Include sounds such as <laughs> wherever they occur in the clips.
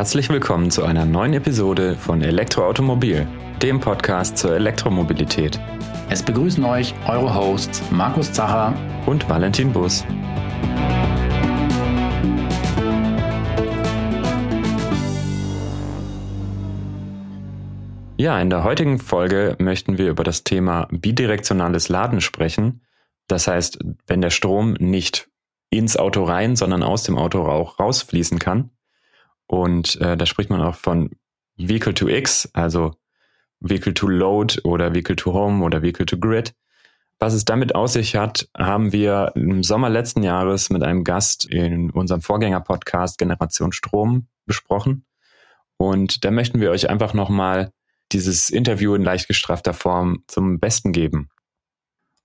Herzlich willkommen zu einer neuen Episode von Elektroautomobil, dem Podcast zur Elektromobilität. Es begrüßen euch eure Hosts Markus Zacher und Valentin Bus. Ja, in der heutigen Folge möchten wir über das Thema bidirektionales Laden sprechen. Das heißt, wenn der Strom nicht ins Auto rein, sondern aus dem Auto auch rausfließen kann. Und äh, da spricht man auch von Vehicle to X, also Vehicle to Load oder Vehicle to Home oder Vehicle to Grid. Was es damit aus sich hat, haben wir im Sommer letzten Jahres mit einem Gast in unserem Vorgänger-Podcast Generation Strom besprochen. Und da möchten wir euch einfach nochmal dieses Interview in leicht gestrafter Form zum Besten geben.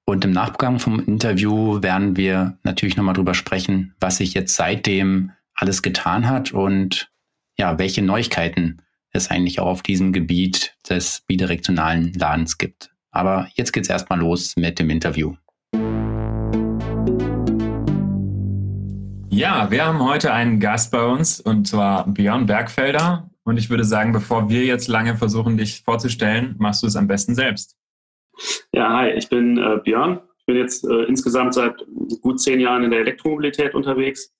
Und im Nachgang vom Interview werden wir natürlich nochmal drüber sprechen, was sich jetzt seitdem alles getan hat und ja, welche Neuigkeiten es eigentlich auch auf diesem Gebiet des bidirektionalen Ladens gibt. Aber jetzt geht's erstmal los mit dem Interview. Ja, wir haben heute einen Gast bei uns und zwar Björn Bergfelder. Und ich würde sagen, bevor wir jetzt lange versuchen, dich vorzustellen, machst du es am besten selbst. Ja, hi, ich bin äh, Björn. Ich bin jetzt äh, insgesamt seit gut zehn Jahren in der Elektromobilität unterwegs.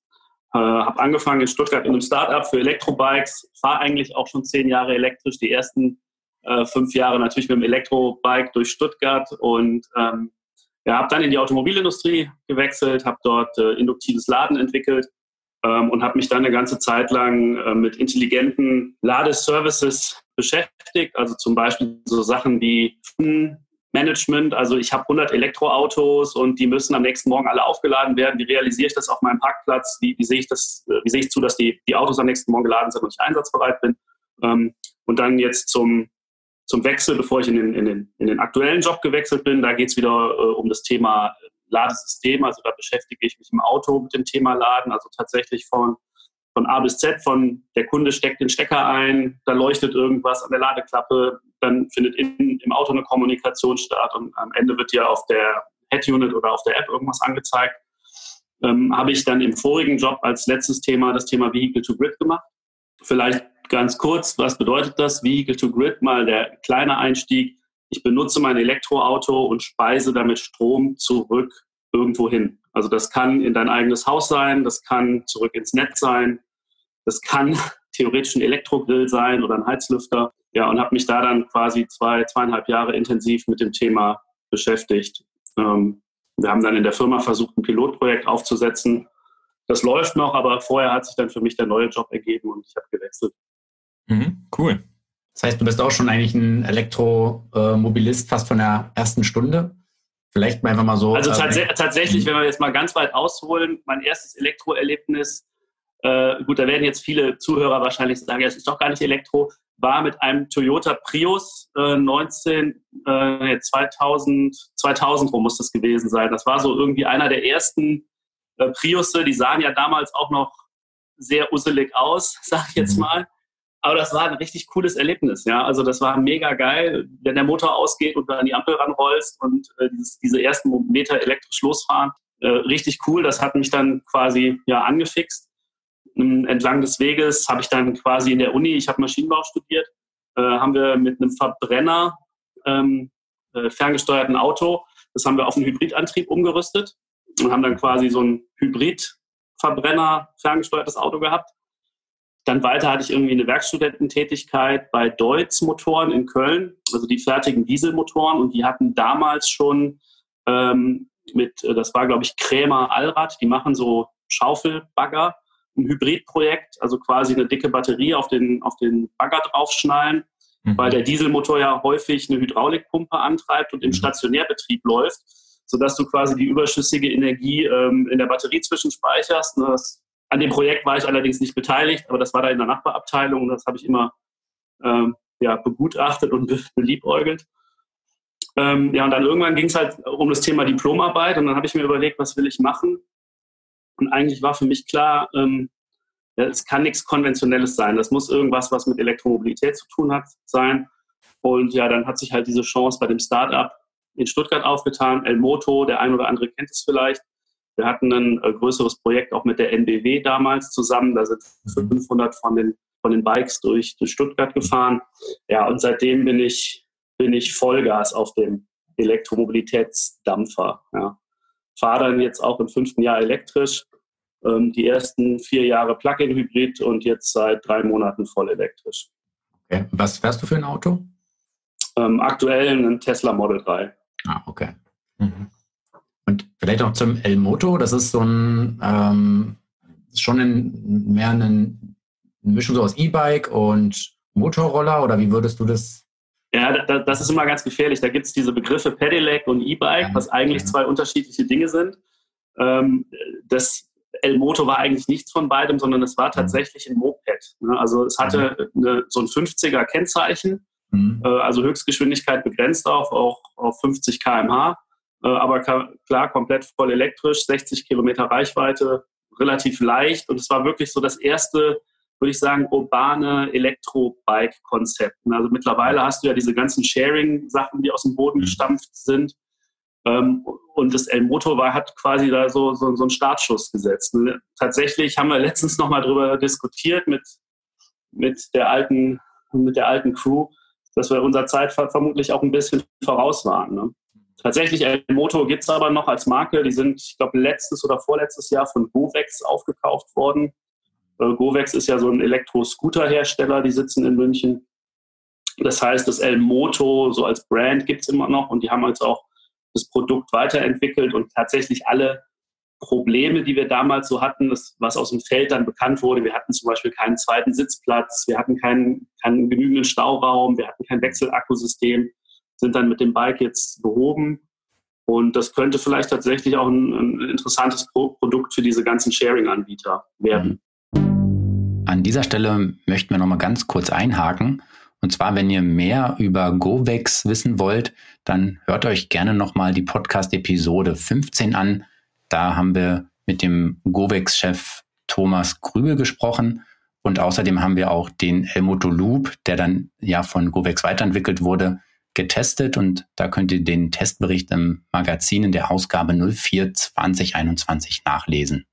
Äh, habe angefangen in Stuttgart in einem Startup für Elektrobikes, fahre eigentlich auch schon zehn Jahre elektrisch, die ersten äh, fünf Jahre natürlich mit dem Elektrobike durch Stuttgart und ähm, ja, habe dann in die Automobilindustrie gewechselt, habe dort äh, induktives Laden entwickelt ähm, und habe mich dann eine ganze Zeit lang äh, mit intelligenten Ladeservices beschäftigt. Also zum Beispiel so Sachen wie Management. Also ich habe 100 Elektroautos und die müssen am nächsten Morgen alle aufgeladen werden. Wie realisiere ich das auf meinem Parkplatz? Wie, wie sehe ich das? Äh, wie sehe ich zu, dass die, die Autos am nächsten Morgen geladen sind und ich einsatzbereit bin? Ähm, und dann jetzt zum zum Wechsel, bevor ich in den, in den, in den aktuellen Job gewechselt bin. Da geht es wieder äh, um das Thema Ladesystem. Also da beschäftige ich mich im Auto mit dem Thema Laden. Also tatsächlich von, von A bis Z, von der Kunde steckt den Stecker ein, da leuchtet irgendwas an der Ladeklappe, dann findet in, im Auto eine Kommunikation statt und am Ende wird ja auf der Head-Unit oder auf der App irgendwas angezeigt. Ähm, habe ich dann im vorigen Job als letztes Thema das Thema Vehicle to Grid gemacht. Vielleicht ganz kurz, was bedeutet das? Vehicle to Grid, mal der kleine Einstieg. Ich benutze mein Elektroauto und speise damit Strom zurück irgendwo hin. Also das kann in dein eigenes Haus sein, das kann zurück ins Netz sein, das kann <laughs> theoretisch ein Elektrogrill sein oder ein Heizlüfter. Ja, und habe mich da dann quasi zwei, zweieinhalb Jahre intensiv mit dem Thema beschäftigt. Ähm, wir haben dann in der Firma versucht, ein Pilotprojekt aufzusetzen. Das läuft noch, aber vorher hat sich dann für mich der neue Job ergeben und ich habe gewechselt. Mhm, cool. Das heißt, du bist auch schon eigentlich ein Elektromobilist fast von der ersten Stunde. Vielleicht mal einfach mal so. Also tats äh, tatsächlich, mhm. wenn wir jetzt mal ganz weit ausholen, mein erstes Elektroerlebnis, äh, gut, da werden jetzt viele Zuhörer wahrscheinlich sagen, ja, es ist doch gar nicht Elektro, war mit einem Toyota Prius äh, 19, äh, 2000, 2000 rum muss das gewesen sein. Das war so irgendwie einer der ersten äh, Priusse, die sahen ja damals auch noch sehr usselig aus, <laughs> sag ich jetzt mhm. mal. Aber das war ein richtig cooles Erlebnis. Ja, also das war mega geil, wenn der Motor ausgeht und du an die Ampel ranrollst und äh, dieses, diese ersten Meter elektrisch losfahren. Äh, richtig cool. Das hat mich dann quasi ja angefixt. Entlang des Weges habe ich dann quasi in der Uni, ich habe Maschinenbau studiert, äh, haben wir mit einem Verbrenner ähm, äh, ferngesteuerten Auto, das haben wir auf einen Hybridantrieb umgerüstet und haben dann quasi so ein Hybrid-Verbrenner ferngesteuertes Auto gehabt. Dann weiter hatte ich irgendwie eine Werkstudententätigkeit bei Deutz Motoren in Köln, also die fertigen Dieselmotoren und die hatten damals schon ähm, mit, äh, das war glaube ich Krämer Allrad, die machen so Schaufelbagger, ein Hybridprojekt, also quasi eine dicke Batterie auf den, auf den Bagger draufschnallen, mhm. weil der Dieselmotor ja häufig eine Hydraulikpumpe antreibt und im mhm. Stationärbetrieb läuft, sodass du quasi die überschüssige Energie ähm, in der Batterie zwischenspeicherst. Das an dem Projekt war ich allerdings nicht beteiligt, aber das war da in der Nachbarabteilung und das habe ich immer ähm, ja, begutachtet und be beliebäugelt. Ähm, ja, und dann irgendwann ging es halt um das Thema Diplomarbeit und dann habe ich mir überlegt, was will ich machen? Und eigentlich war für mich klar, ähm, es kann nichts Konventionelles sein. Das muss irgendwas, was mit Elektromobilität zu tun hat, sein. Und ja, dann hat sich halt diese Chance bei dem Startup in Stuttgart aufgetan. El Moto, der ein oder andere kennt es vielleicht. Wir hatten ein äh, größeres Projekt auch mit der NBW damals zusammen. Da sind 500 von den von den Bikes durch, durch Stuttgart gefahren. Ja, und seitdem bin ich, bin ich Vollgas auf dem Elektromobilitätsdampfer. Ja. Fahre dann jetzt auch im fünften Jahr elektrisch. Ähm, die ersten vier Jahre Plug-in-Hybrid und jetzt seit drei Monaten voll elektrisch. Okay. Was fährst du für ein Auto? Ähm, aktuell ein Tesla Model 3. Ah, okay. Mhm. Und vielleicht auch zum El Moto, das ist so ein ähm, schon ein, mehr ein, eine Mischung so aus E-Bike und Motorroller oder wie würdest du das? Ja, da, das ist immer ganz gefährlich. Da gibt es diese Begriffe Pedelec und E-Bike, was eigentlich zwei unterschiedliche Dinge sind. Ähm, das El Moto war eigentlich nichts von beidem, sondern es war mhm. tatsächlich ein Moped. Ne? Also es hatte eine, so ein 50er Kennzeichen, mhm. äh, also Höchstgeschwindigkeit begrenzt auf, auch auf 50 km/h, äh, aber klar, komplett voll elektrisch, 60 Kilometer Reichweite, relativ leicht und es war wirklich so das erste, würde ich sagen, urbane Elektro-Bike-Konzept. Also mittlerweile hast du ja diese ganzen Sharing-Sachen, die aus dem Boden gestampft sind. Ähm, und das El Moto war, hat quasi da so, so, so einen Startschuss gesetzt. Ne? Tatsächlich haben wir letztens nochmal darüber diskutiert mit, mit, der alten, mit der alten Crew, dass wir unserer Zeit vermutlich auch ein bisschen voraus waren. Ne? Tatsächlich, El Moto gibt es aber noch als Marke. Die sind, ich glaube, letztes oder vorletztes Jahr von Govex aufgekauft worden. Äh, Govex ist ja so ein Elektro-Scooter-Hersteller, die sitzen in München. Das heißt, das El Moto so als Brand gibt es immer noch und die haben jetzt auch das Produkt weiterentwickelt und tatsächlich alle Probleme, die wir damals so hatten, das, was aus dem Feld dann bekannt wurde. Wir hatten zum Beispiel keinen zweiten Sitzplatz, wir hatten keinen, keinen genügenden Stauraum, wir hatten kein Wechselakkusystem, sind dann mit dem Bike jetzt behoben. Und das könnte vielleicht tatsächlich auch ein, ein interessantes Pro Produkt für diese ganzen Sharing-Anbieter werden. An dieser Stelle möchten wir nochmal ganz kurz einhaken und zwar, wenn ihr mehr über GoVex wissen wollt, dann hört euch gerne nochmal die Podcast-Episode 15 an. Da haben wir mit dem GoVex-Chef Thomas Grübel gesprochen. Und außerdem haben wir auch den Elmoto Loop, der dann ja von GoVex weiterentwickelt wurde, getestet. Und da könnt ihr den Testbericht im Magazin in der Ausgabe 04 2021 nachlesen.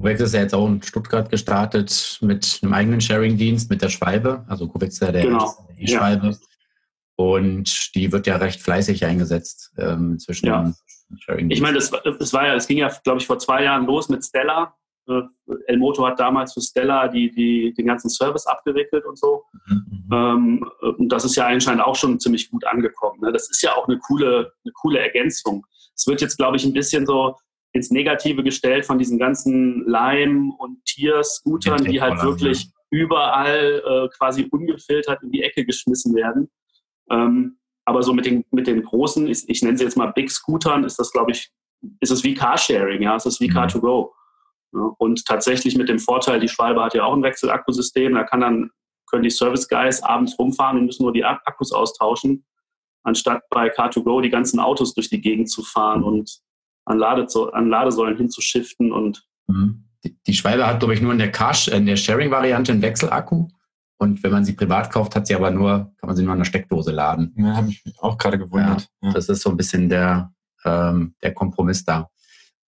Covex ist ja jetzt auch in Stuttgart gestartet mit einem eigenen Sharing-Dienst, mit der Schwalbe. Also Covex ist ja der genau. E-Schwalbe. Ja. Und die wird ja recht fleißig eingesetzt ähm, zwischen ja. Sharing. Ich meine, das, das war ja, es ging ja, glaube ich, vor zwei Jahren los mit Stella. Äh, El Moto hat damals für Stella die, die, den ganzen Service abgewickelt und so. Mhm. mhm. Ähm, und das ist ja anscheinend auch schon ziemlich gut angekommen. Ne? Das ist ja auch eine coole, eine coole Ergänzung. Es wird jetzt, glaube ich, ein bisschen so ins Negative gestellt von diesen ganzen Lime- und Tier-Scootern, die halt wirklich ja. überall äh, quasi ungefiltert in die Ecke geschmissen werden. Ähm, aber so mit den, mit den großen, ich, ich nenne sie jetzt mal Big Scootern, ist das, glaube ich, ist es wie Carsharing, ja, ist es wie mhm. Car2Go. Ja, und tatsächlich mit dem Vorteil, die Schwalbe hat ja auch ein Wechselakkusystem, da kann dann, können die Service Guys abends rumfahren und müssen nur die Akkus austauschen, anstatt bei Car2Go die ganzen Autos durch die Gegend zu fahren mhm. und an, Lade, an Ladesäulen hinzuschiften und mhm. die, die Schwalbe hat, glaube ich, nur in der, der Sharing-Variante einen Wechselakku. Und wenn man sie privat kauft, hat sie aber nur, kann man sie nur an der Steckdose laden. Ja, habe ich mich auch gerade gewundert. Ja, ja. Das ist so ein bisschen der, ähm, der Kompromiss da.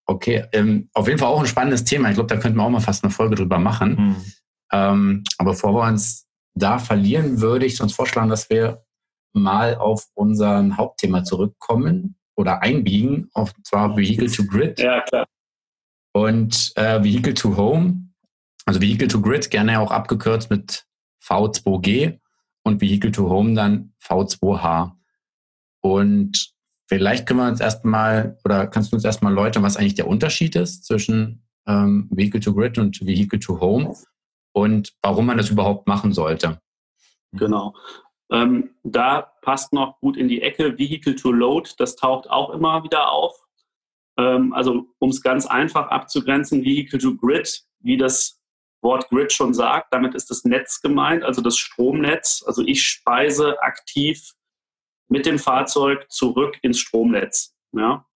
Okay, ähm, auf jeden Fall auch ein spannendes Thema. Ich glaube, da könnten wir auch mal fast eine Folge drüber machen. Mhm. Ähm, aber bevor wir uns da verlieren, würde ich sonst vorschlagen, dass wir mal auf unser Hauptthema zurückkommen oder einbiegen, und zwar Vehicle to Grid. Ja, klar. Und äh, Vehicle to Home, also Vehicle to Grid, gerne auch abgekürzt mit V2G und Vehicle to Home dann V2H. Und vielleicht können wir uns erstmal, oder kannst du uns erstmal erläutern, was eigentlich der Unterschied ist zwischen ähm, Vehicle to Grid und Vehicle to Home und warum man das überhaupt machen sollte? Genau. Ähm, da passt noch gut in die Ecke Vehicle to Load, das taucht auch immer wieder auf. Ähm, also um es ganz einfach abzugrenzen, Vehicle to Grid, wie das Wort Grid schon sagt, damit ist das Netz gemeint, also das Stromnetz. Also ich speise aktiv mit dem Fahrzeug zurück ins Stromnetz. Ja.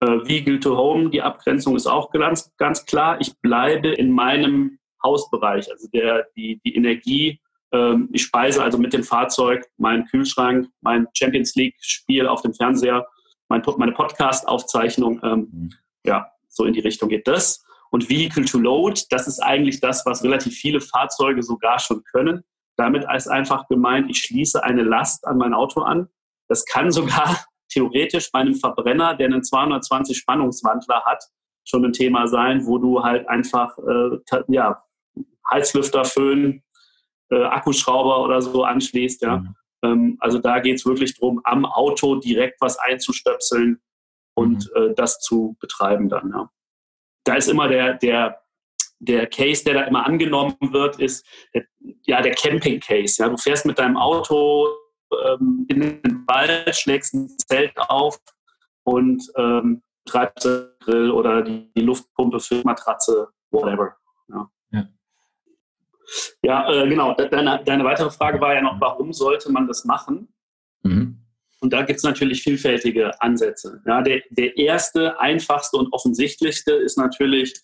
Äh, Vehicle to Home, die Abgrenzung ist auch ganz, ganz klar. Ich bleibe in meinem Hausbereich, also der, die, die Energie ich speise also mit dem Fahrzeug meinen Kühlschrank, mein Champions League-Spiel auf dem Fernseher, meine Podcast-Aufzeichnung. Ähm, mhm. Ja, so in die Richtung geht das. Und Vehicle to Load, das ist eigentlich das, was relativ viele Fahrzeuge sogar schon können. Damit ist einfach gemeint, ich schließe eine Last an mein Auto an. Das kann sogar <laughs> theoretisch bei einem Verbrenner, der einen 220 Spannungswandler hat, schon ein Thema sein, wo du halt einfach äh, ja, Heizlüfter, Föhn, äh, Akkuschrauber oder so anschließt. Ja. Mhm. Ähm, also da geht es wirklich darum, am Auto direkt was einzustöpseln und mhm. äh, das zu betreiben dann. Ja. Da ist immer der, der, der Case, der da immer angenommen wird, ist der, ja der Camping-Case. Ja. Du fährst mit deinem Auto ähm, in den Wald, schlägst ein Zelt auf und ähm, treibst den Grill oder die, die Luftpumpe für die Matratze, whatever. Ja. Ja. Äh, genau. Deine, deine, weitere Frage war ja noch, warum sollte man das machen? Mhm. Und da gibt es natürlich vielfältige Ansätze. Ja, der, der erste, einfachste und offensichtlichste ist natürlich,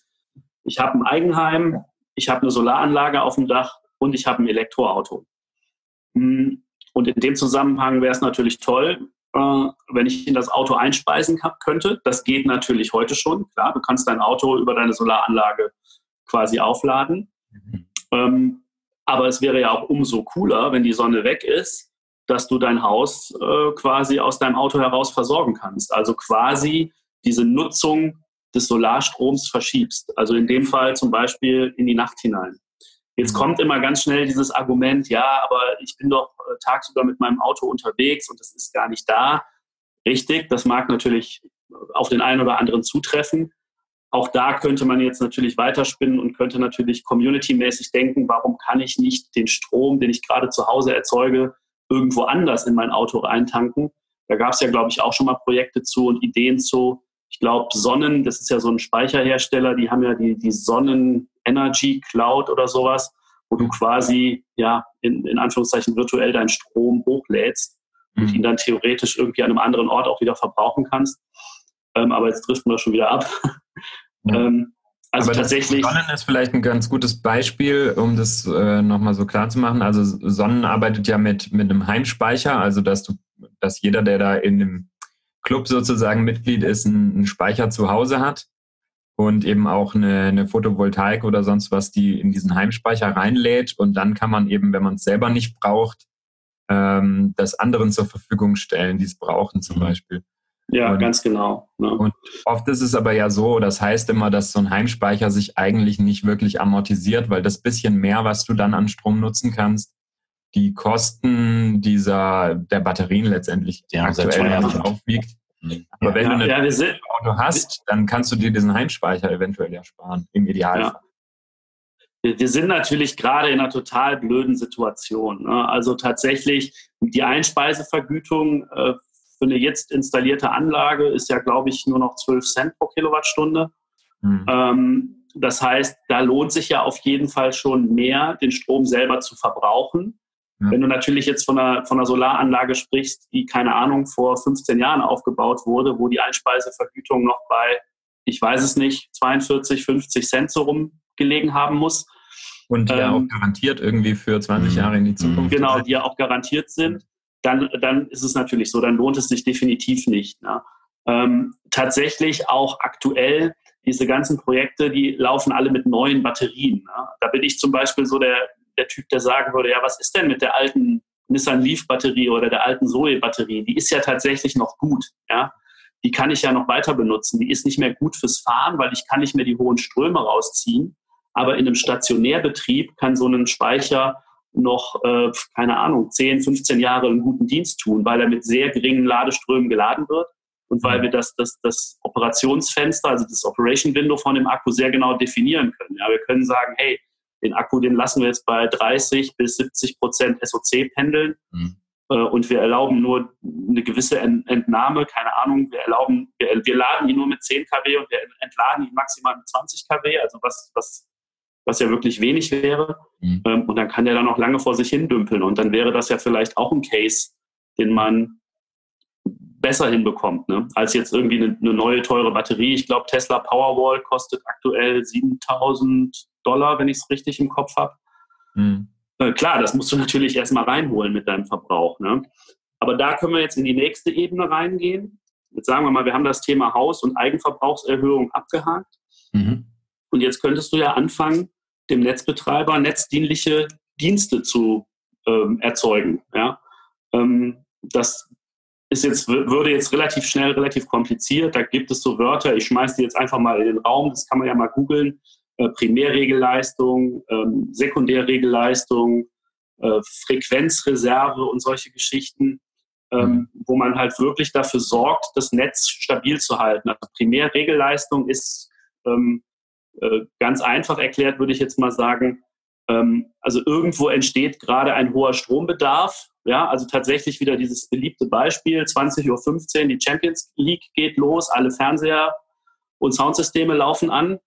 ich habe ein Eigenheim, ich habe eine Solaranlage auf dem Dach und ich habe ein Elektroauto. Hm, und in dem Zusammenhang wäre es natürlich toll, äh, wenn ich in das Auto einspeisen könnte. Das geht natürlich heute schon. Klar, du kannst dein Auto über deine Solaranlage quasi aufladen. Mhm. Ähm, aber es wäre ja auch umso cooler, wenn die Sonne weg ist, dass du dein Haus äh, quasi aus deinem Auto heraus versorgen kannst. Also quasi diese Nutzung des Solarstroms verschiebst. Also in dem Fall zum Beispiel in die Nacht hinein. Jetzt mhm. kommt immer ganz schnell dieses Argument, ja, aber ich bin doch äh, tagsüber mit meinem Auto unterwegs und es ist gar nicht da. Richtig, das mag natürlich auf den einen oder anderen zutreffen. Auch da könnte man jetzt natürlich weiterspinnen und könnte natürlich community-mäßig denken, warum kann ich nicht den Strom, den ich gerade zu Hause erzeuge, irgendwo anders in mein Auto reintanken. Da gab es ja, glaube ich, auch schon mal Projekte zu und Ideen zu. Ich glaube, Sonnen, das ist ja so ein Speicherhersteller, die haben ja die, die Sonnen Energy Cloud oder sowas, wo du quasi, ja, in, in Anführungszeichen virtuell deinen Strom hochlädst mhm. und ihn dann theoretisch irgendwie an einem anderen Ort auch wieder verbrauchen kannst. Ähm, aber jetzt driften wir schon wieder ab. Ähm, also aber tatsächlich. Sonnen ist vielleicht ein ganz gutes Beispiel, um das äh, nochmal so klar zu machen. Also Sonnen arbeitet ja mit, mit einem Heimspeicher, also dass du, dass jeder, der da in dem Club sozusagen Mitglied ist, einen, einen Speicher zu Hause hat und eben auch eine, eine, Photovoltaik oder sonst was, die in diesen Heimspeicher reinlädt. Und dann kann man eben, wenn man es selber nicht braucht, ähm, das anderen zur Verfügung stellen, die es brauchen zum mhm. Beispiel. Ja, und, ganz genau. Ne? Und oft ist es aber ja so, das heißt immer, dass so ein Heimspeicher sich eigentlich nicht wirklich amortisiert, weil das bisschen mehr, was du dann an Strom nutzen kannst, die Kosten dieser der Batterien letztendlich ja, aktuell ja nicht aufwiegt. Mhm. Aber wenn ja, du ein ja, Auto hast, dann kannst du dir diesen Heimspeicher eventuell ja sparen, im Idealfall. Ja. Wir sind natürlich gerade in einer total blöden Situation. Ne? Also tatsächlich die Einspeisevergütung äh, für eine jetzt installierte Anlage ist ja, glaube ich, nur noch 12 Cent pro Kilowattstunde. Mhm. Ähm, das heißt, da lohnt sich ja auf jeden Fall schon mehr, den Strom selber zu verbrauchen. Ja. Wenn du natürlich jetzt von einer, von einer Solaranlage sprichst, die, keine Ahnung, vor 15 Jahren aufgebaut wurde, wo die Einspeisevergütung noch bei, ich weiß es nicht, 42, 50 Cent so rumgelegen haben muss. Und die ähm, ja auch garantiert irgendwie für 20 mhm. Jahre in die Zukunft. Genau, die ja auch garantiert sind dann, dann ist es natürlich so, dann lohnt es sich definitiv nicht. Ne? Ähm, tatsächlich auch aktuell, diese ganzen Projekte, die laufen alle mit neuen Batterien. Ne? Da bin ich zum Beispiel so der, der Typ, der sagen würde, ja, was ist denn mit der alten Nissan Leaf Batterie oder der alten Zoe Batterie? Die ist ja tatsächlich noch gut. Ja? Die kann ich ja noch weiter benutzen. Die ist nicht mehr gut fürs Fahren, weil ich kann nicht mehr die hohen Ströme rausziehen. Aber in einem Stationärbetrieb kann so ein Speicher noch, äh, keine Ahnung, 10, 15 Jahre einen guten Dienst tun, weil er mit sehr geringen Ladeströmen geladen wird und weil mhm. wir das, das, das Operationsfenster, also das Operation Window von dem Akku sehr genau definieren können. Ja, wir können sagen, hey, den Akku, den lassen wir jetzt bei 30 bis 70 Prozent SOC pendeln mhm. äh, und wir erlauben nur eine gewisse Entnahme, keine Ahnung, wir erlauben, wir, wir laden ihn nur mit 10 kW und wir entladen ihn maximal mit 20 kW, also was, was was ja wirklich wenig wäre. Mhm. Ähm, und dann kann der dann noch lange vor sich hin dümpeln. Und dann wäre das ja vielleicht auch ein Case, den man besser hinbekommt, ne? als jetzt irgendwie eine, eine neue teure Batterie. Ich glaube, Tesla Powerwall kostet aktuell 7000 Dollar, wenn ich es richtig im Kopf habe. Mhm. Äh, klar, das musst du natürlich erstmal reinholen mit deinem Verbrauch. Ne? Aber da können wir jetzt in die nächste Ebene reingehen. Jetzt sagen wir mal, wir haben das Thema Haus- und Eigenverbrauchserhöhung abgehakt. Mhm. Und jetzt könntest du ja anfangen, dem Netzbetreiber netzdienliche Dienste zu ähm, erzeugen. Ja? Ähm, das ist jetzt, würde jetzt relativ schnell, relativ kompliziert. Da gibt es so Wörter, ich schmeiße die jetzt einfach mal in den Raum, das kann man ja mal googeln. Äh, Primärregelleistung, ähm, Sekundärregelleistung, äh, Frequenzreserve und solche Geschichten, ähm, mhm. wo man halt wirklich dafür sorgt, das Netz stabil zu halten. Also Primärregelleistung ist ähm, äh, ganz einfach erklärt, würde ich jetzt mal sagen, ähm, also irgendwo entsteht gerade ein hoher Strombedarf. Ja, also tatsächlich wieder dieses beliebte Beispiel, 20.15 Uhr, die Champions League geht los, alle Fernseher und Soundsysteme laufen an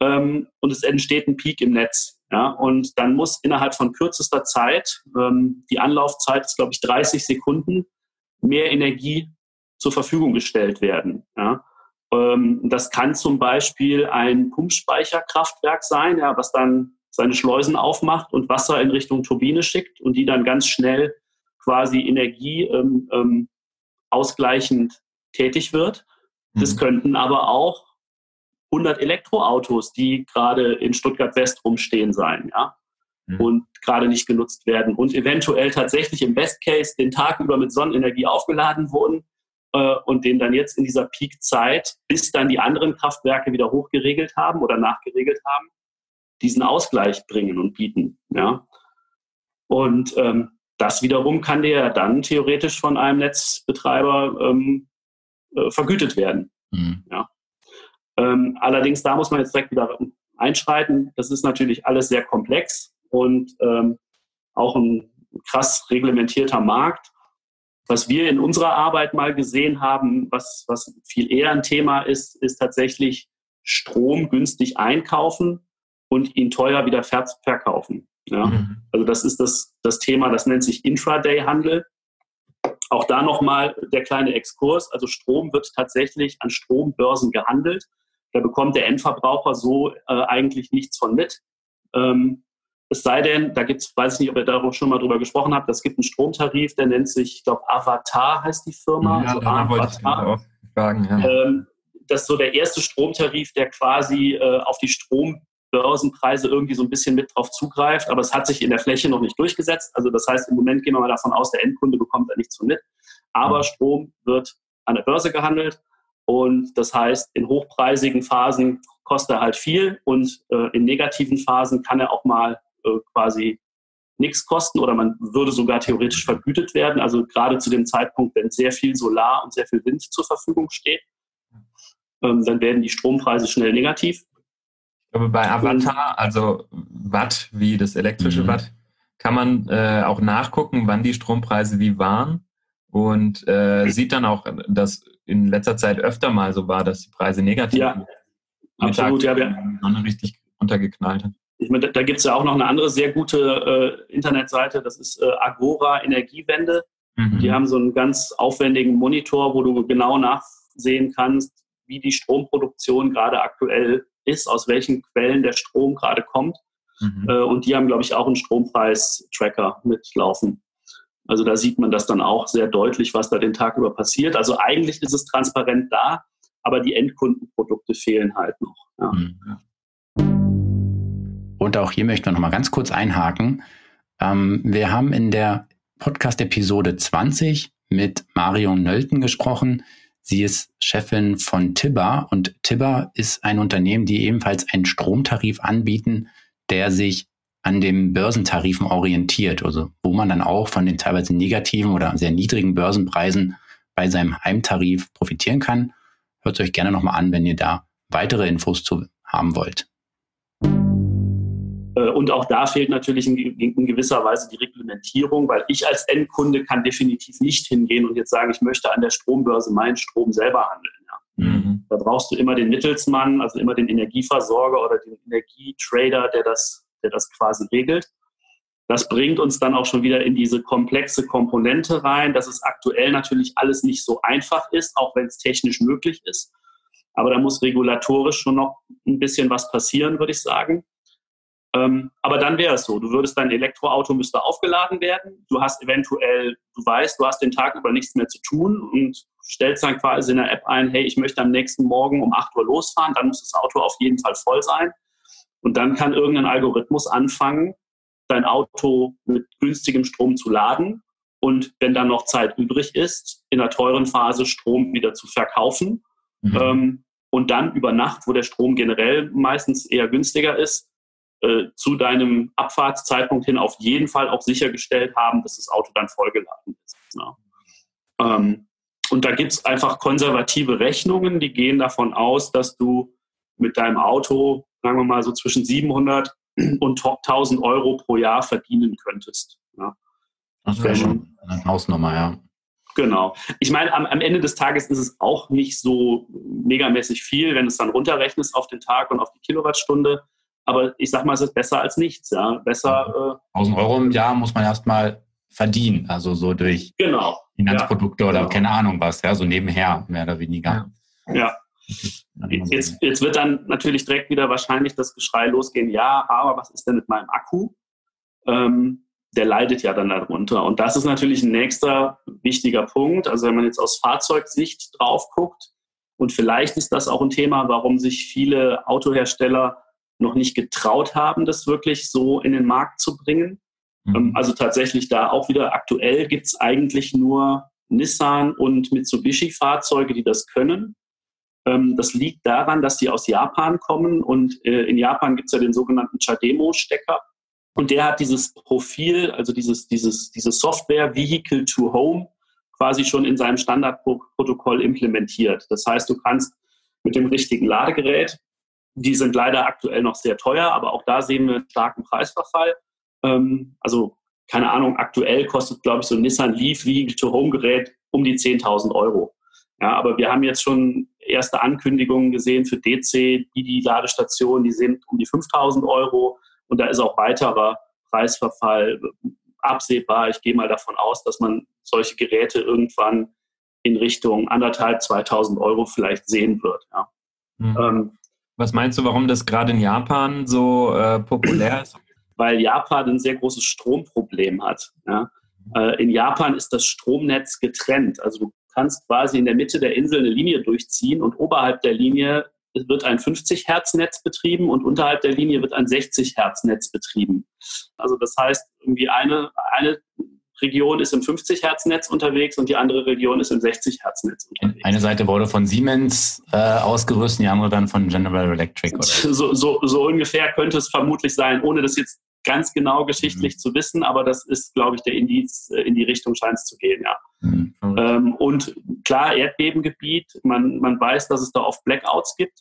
ähm, und es entsteht ein Peak im Netz. Ja, und dann muss innerhalb von kürzester Zeit, ähm, die Anlaufzeit ist, glaube ich, 30 Sekunden, mehr Energie zur Verfügung gestellt werden. Ja. Ähm, das kann zum Beispiel ein Pumpspeicherkraftwerk sein, ja, was dann seine Schleusen aufmacht und Wasser in Richtung Turbine schickt und die dann ganz schnell quasi Energie ähm, ähm, ausgleichend tätig wird. Das mhm. könnten aber auch 100 Elektroautos, die gerade in Stuttgart West rumstehen sein, ja, mhm. und gerade nicht genutzt werden und eventuell tatsächlich im Best Case den Tag über mit Sonnenenergie aufgeladen wurden und den dann jetzt in dieser Peakzeit, bis dann die anderen Kraftwerke wieder hochgeregelt haben oder nachgeregelt haben, diesen Ausgleich bringen und bieten, ja. Und ähm, das wiederum kann dir dann theoretisch von einem Netzbetreiber ähm, äh, vergütet werden. Mhm. Ja. Ähm, allerdings, da muss man jetzt direkt wieder einschreiten. Das ist natürlich alles sehr komplex und ähm, auch ein krass reglementierter Markt. Was wir in unserer Arbeit mal gesehen haben, was, was viel eher ein Thema ist, ist tatsächlich Strom günstig einkaufen und ihn teuer wieder verkaufen. Ja? Mhm. Also das ist das, das Thema, das nennt sich Intraday-Handel. Auch da nochmal der kleine Exkurs. Also Strom wird tatsächlich an Strombörsen gehandelt. Da bekommt der Endverbraucher so äh, eigentlich nichts von mit. Ähm, es sei denn, da gibt es, weiß ich nicht, ob ihr darüber schon mal drüber gesprochen habt, es gibt einen Stromtarif, der nennt sich, ich glaube, Avatar heißt die Firma. Ja, also da wollte ich auch fragen. Ja. Ähm, das ist so der erste Stromtarif, der quasi äh, auf die Strombörsenpreise irgendwie so ein bisschen mit drauf zugreift, aber es hat sich in der Fläche noch nicht durchgesetzt. Also das heißt, im Moment gehen wir mal davon aus, der Endkunde bekommt da nichts von mit. Aber Strom wird an der Börse gehandelt und das heißt, in hochpreisigen Phasen kostet er halt viel und äh, in negativen Phasen kann er auch mal äh, quasi nichts kosten oder man würde sogar theoretisch vergütet werden. Also gerade zu dem Zeitpunkt, wenn sehr viel Solar und sehr viel Wind zur Verfügung steht, ähm, dann werden die Strompreise schnell negativ. Ich glaube, bei Avatar, also Watt wie das elektrische mhm. Watt, kann man äh, auch nachgucken, wann die Strompreise wie waren und äh, sieht dann auch, dass in letzter Zeit öfter mal so war, dass die Preise negativ ja, absolut, ja, wir, richtig runtergeknallt hat. Ich meine, da gibt es ja auch noch eine andere sehr gute äh, Internetseite, das ist äh, Agora Energiewende. Mhm. Die haben so einen ganz aufwendigen Monitor, wo du genau nachsehen kannst, wie die Stromproduktion gerade aktuell ist, aus welchen Quellen der Strom gerade kommt. Mhm. Äh, und die haben, glaube ich, auch einen Strompreis-Tracker mitlaufen. Also da sieht man das dann auch sehr deutlich, was da den Tag über passiert. Also eigentlich ist es transparent da, aber die Endkundenprodukte fehlen halt noch. Ja. Mhm. Und auch hier möchten wir nochmal ganz kurz einhaken. Ähm, wir haben in der Podcast-Episode 20 mit Marion Nölten gesprochen. Sie ist Chefin von Tibber und Tibber ist ein Unternehmen, die ebenfalls einen Stromtarif anbieten, der sich an den Börsentarifen orientiert, also wo man dann auch von den teilweise negativen oder sehr niedrigen Börsenpreisen bei seinem Heimtarif profitieren kann. Hört euch gerne nochmal an, wenn ihr da weitere Infos zu haben wollt. Äh, und auch da fehlt natürlich in, in, gewisser Weise die Reglementierung, weil ich als Endkunde kann definitiv nicht hingehen und jetzt sagen, ich möchte an der Strombörse meinen Strom selber handeln. Ja. Mhm. Da brauchst du immer den Mittelsmann, also immer den Energieversorger oder den Energietrader, der das der das quasi regelt. Das bringt uns dann auch schon wieder in diese komplexe Komponente rein, dass es aktuell natürlich alles nicht so einfach ist, auch wenn es technisch möglich ist. Aber da muss regulatorisch schon noch ein bisschen was passieren, würde ich sagen. Ähm, aber dann wäre es so, du würdest dein Elektroauto müsste aufgeladen werden. Du hast eventuell, du weißt, du hast den Tag über nichts mehr zu tun und stellst dann quasi in der App ein, hey, ich möchte am nächsten Morgen um 8 Uhr losfahren, dann muss das Auto auf jeden Fall voll sein Und dann kann irgendein Algorithmus anfangen, dein Auto mit günstigem Strom zu laden und wenn dann noch Zeit übrig ist, in der teuren Phase Strom wieder zu verkaufen. Mhm. Ähm, und dann über Nacht, wo der Strom generell meistens eher günstiger ist, äh, zu deinem Abfahrtszeitpunkt hin auf jeden Fall auch sichergestellt haben, dass das Auto dann vollgeladen ist. Ja. Ähm, und da gibt es einfach konservative Rechnungen, die gehen davon aus, dass du mit deinem Auto, sagen wir mal, so zwischen 700 <clears throat> und 1000 Euro pro Jahr verdienen könntest. Ja. Das wäre schon eine Hausnummer, ja. Genau. Ich meine, am, am, Ende des Tages ist es auch nicht so megamäßig viel, wenn du es dann runterrechnest auf den Tag und auf die Kilowattstunde. Aber ich sag mal, es ist besser als nichts. Ja. Besser. Äh, 1000 Euro im Jahr muss man erstmal verdienen, also so durch genau, Finanzprodukte ja, oder genau. keine Ahnung was, ja, so nebenher, mehr oder weniger. Ja. Jetzt, jetzt wird dann natürlich direkt wieder wahrscheinlich das Geschrei losgehen, ja, aber was ist denn mit meinem Akku? Ähm, der leidet ja dann darunter. Und das ist natürlich ein nächster wichtiger Punkt. Also wenn man jetzt aus Fahrzeugsicht drauf guckt, und vielleicht ist das auch ein Thema, warum sich viele Autohersteller noch nicht getraut haben, das wirklich so in den Markt zu bringen. Mhm. Ähm, also tatsächlich da auch wieder aktuell gibt es eigentlich nur Nissan und Mitsubishi-Fahrzeuge, die das können. Ähm, das liegt daran, dass die aus Japan kommen und äh, in Japan gibt es ja den sogenannten Chademo-Stecker. Und der hat dieses Profil, also dieses, dieses, diese Software Vehicle to Home quasi schon in seinem Standardprotokoll implementiert. Das heißt, du kannst mit dem richtigen Ladegerät, die sind leider aktuell noch sehr teuer, aber auch da sehen wir einen starken Preisverfall. Ähm, also keine Ahnung, aktuell kostet, glaube ich, so ein Nissan Leaf Vehicle to Home Gerät um die 10.000 Euro. Ja, aber wir haben jetzt schon erste Ankündigungen gesehen für DC, die die Ladestationen, die sind um die 5.000 Euro. Und da ist auch weiterer Preisverfall absehbar. Ich gehe mal davon aus, dass man solche Geräte irgendwann in Richtung anderthalb, 2000 Euro vielleicht sehen wird. Ja. Mhm. Ähm, Was meinst du, warum das gerade in Japan so äh, populär ist? Weil Japan ein sehr großes Stromproblem hat. Ja. Äh, in Japan ist das Stromnetz getrennt. Also du kannst quasi in der Mitte der Insel eine Linie durchziehen und oberhalb der Linie wird ein 50 Hertz Netz betrieben und unterhalb der Linie wird ein 60 Hertz Netz betrieben. Also das heißt, irgendwie eine, eine Region ist im 50 Hertz Netz unterwegs und die andere Region ist im 60 Hertz Netz unterwegs. Eine Seite wurde von Siemens äh, ausgerüstet, die andere dann von General Electric. Oder? <laughs> So, so, so ungefähr könnte es vermutlich sein, ohne das jetzt ganz genau geschichtlich mhm. zu wissen, aber das ist, glaube ich, der Indiz, äh, in die Richtung scheint es zu gehen, ja. Mhm. Ähm, und klar, Erdbebengebiet, man, man weiß, dass es da oft Blackouts gibt.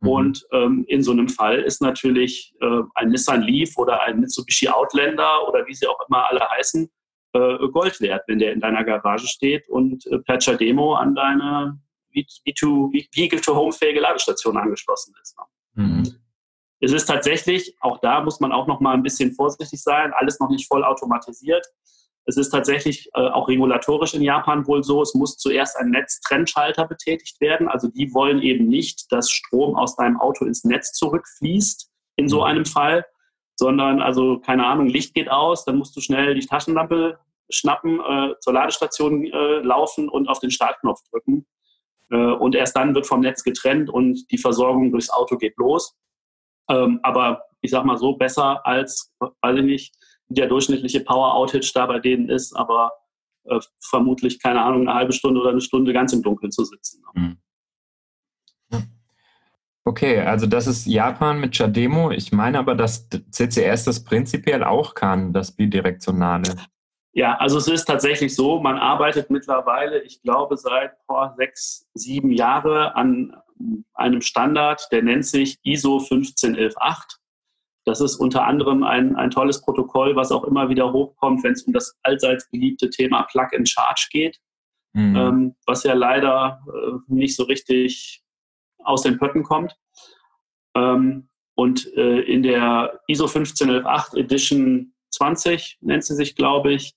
Mhm. Und ähm, in so einem Fall ist natürlich äh, ein Nissan Leaf oder ein Mitsubishi Outlander oder wie sie auch immer alle heißen, äh, Gold wert, wenn der in deiner Garage steht und äh, per Demo an deine Vehicle-to-Home-fähige Ladestation angeschlossen ist. Ne? Mhm. Es ist tatsächlich, auch da muss man auch noch mal ein bisschen vorsichtig sein, alles noch nicht voll automatisiert. Es ist tatsächlich äh, auch regulatorisch in Japan wohl so, es muss zuerst ein Netztrennschalter betätigt werden. Also die wollen eben nicht, dass Strom aus deinem Auto ins Netz zurückfließt in so mhm. einem Fall, sondern also keine Ahnung, Licht geht aus, dann musst du schnell die Taschenlampe schnappen, äh, zur Ladestation äh, laufen und auf den Startknopf drücken. Äh, und erst dann wird vom Netz getrennt und die Versorgung durchs Auto geht los. Ähm, aber ich sag mal so, besser als, weiß ich nicht, der durchschnittliche Power Outage da bei denen ist, aber äh, vermutlich, keine Ahnung, eine halbe Stunde oder eine Stunde ganz im Dunkeln zu sitzen. Mhm. Okay, also das ist Japan mit Chademo. Ich meine aber, dass CCS das prinzipiell auch kann, das bidirektionale. Ja, also es ist tatsächlich so, man arbeitet mittlerweile, ich glaube, seit boah, sechs, sieben Jahren an einem Standard, der nennt sich ISO 15118. Das ist unter anderem ein, ein tolles Protokoll, was auch immer wieder hochkommt, wenn es um das allseits beliebte Thema Plug and Charge geht, mhm. ähm, was ja leider äh, nicht so richtig aus den Pötten kommt. Ähm, und äh, in der ISO 15118 Edition 20 nennt sie sich, glaube ich,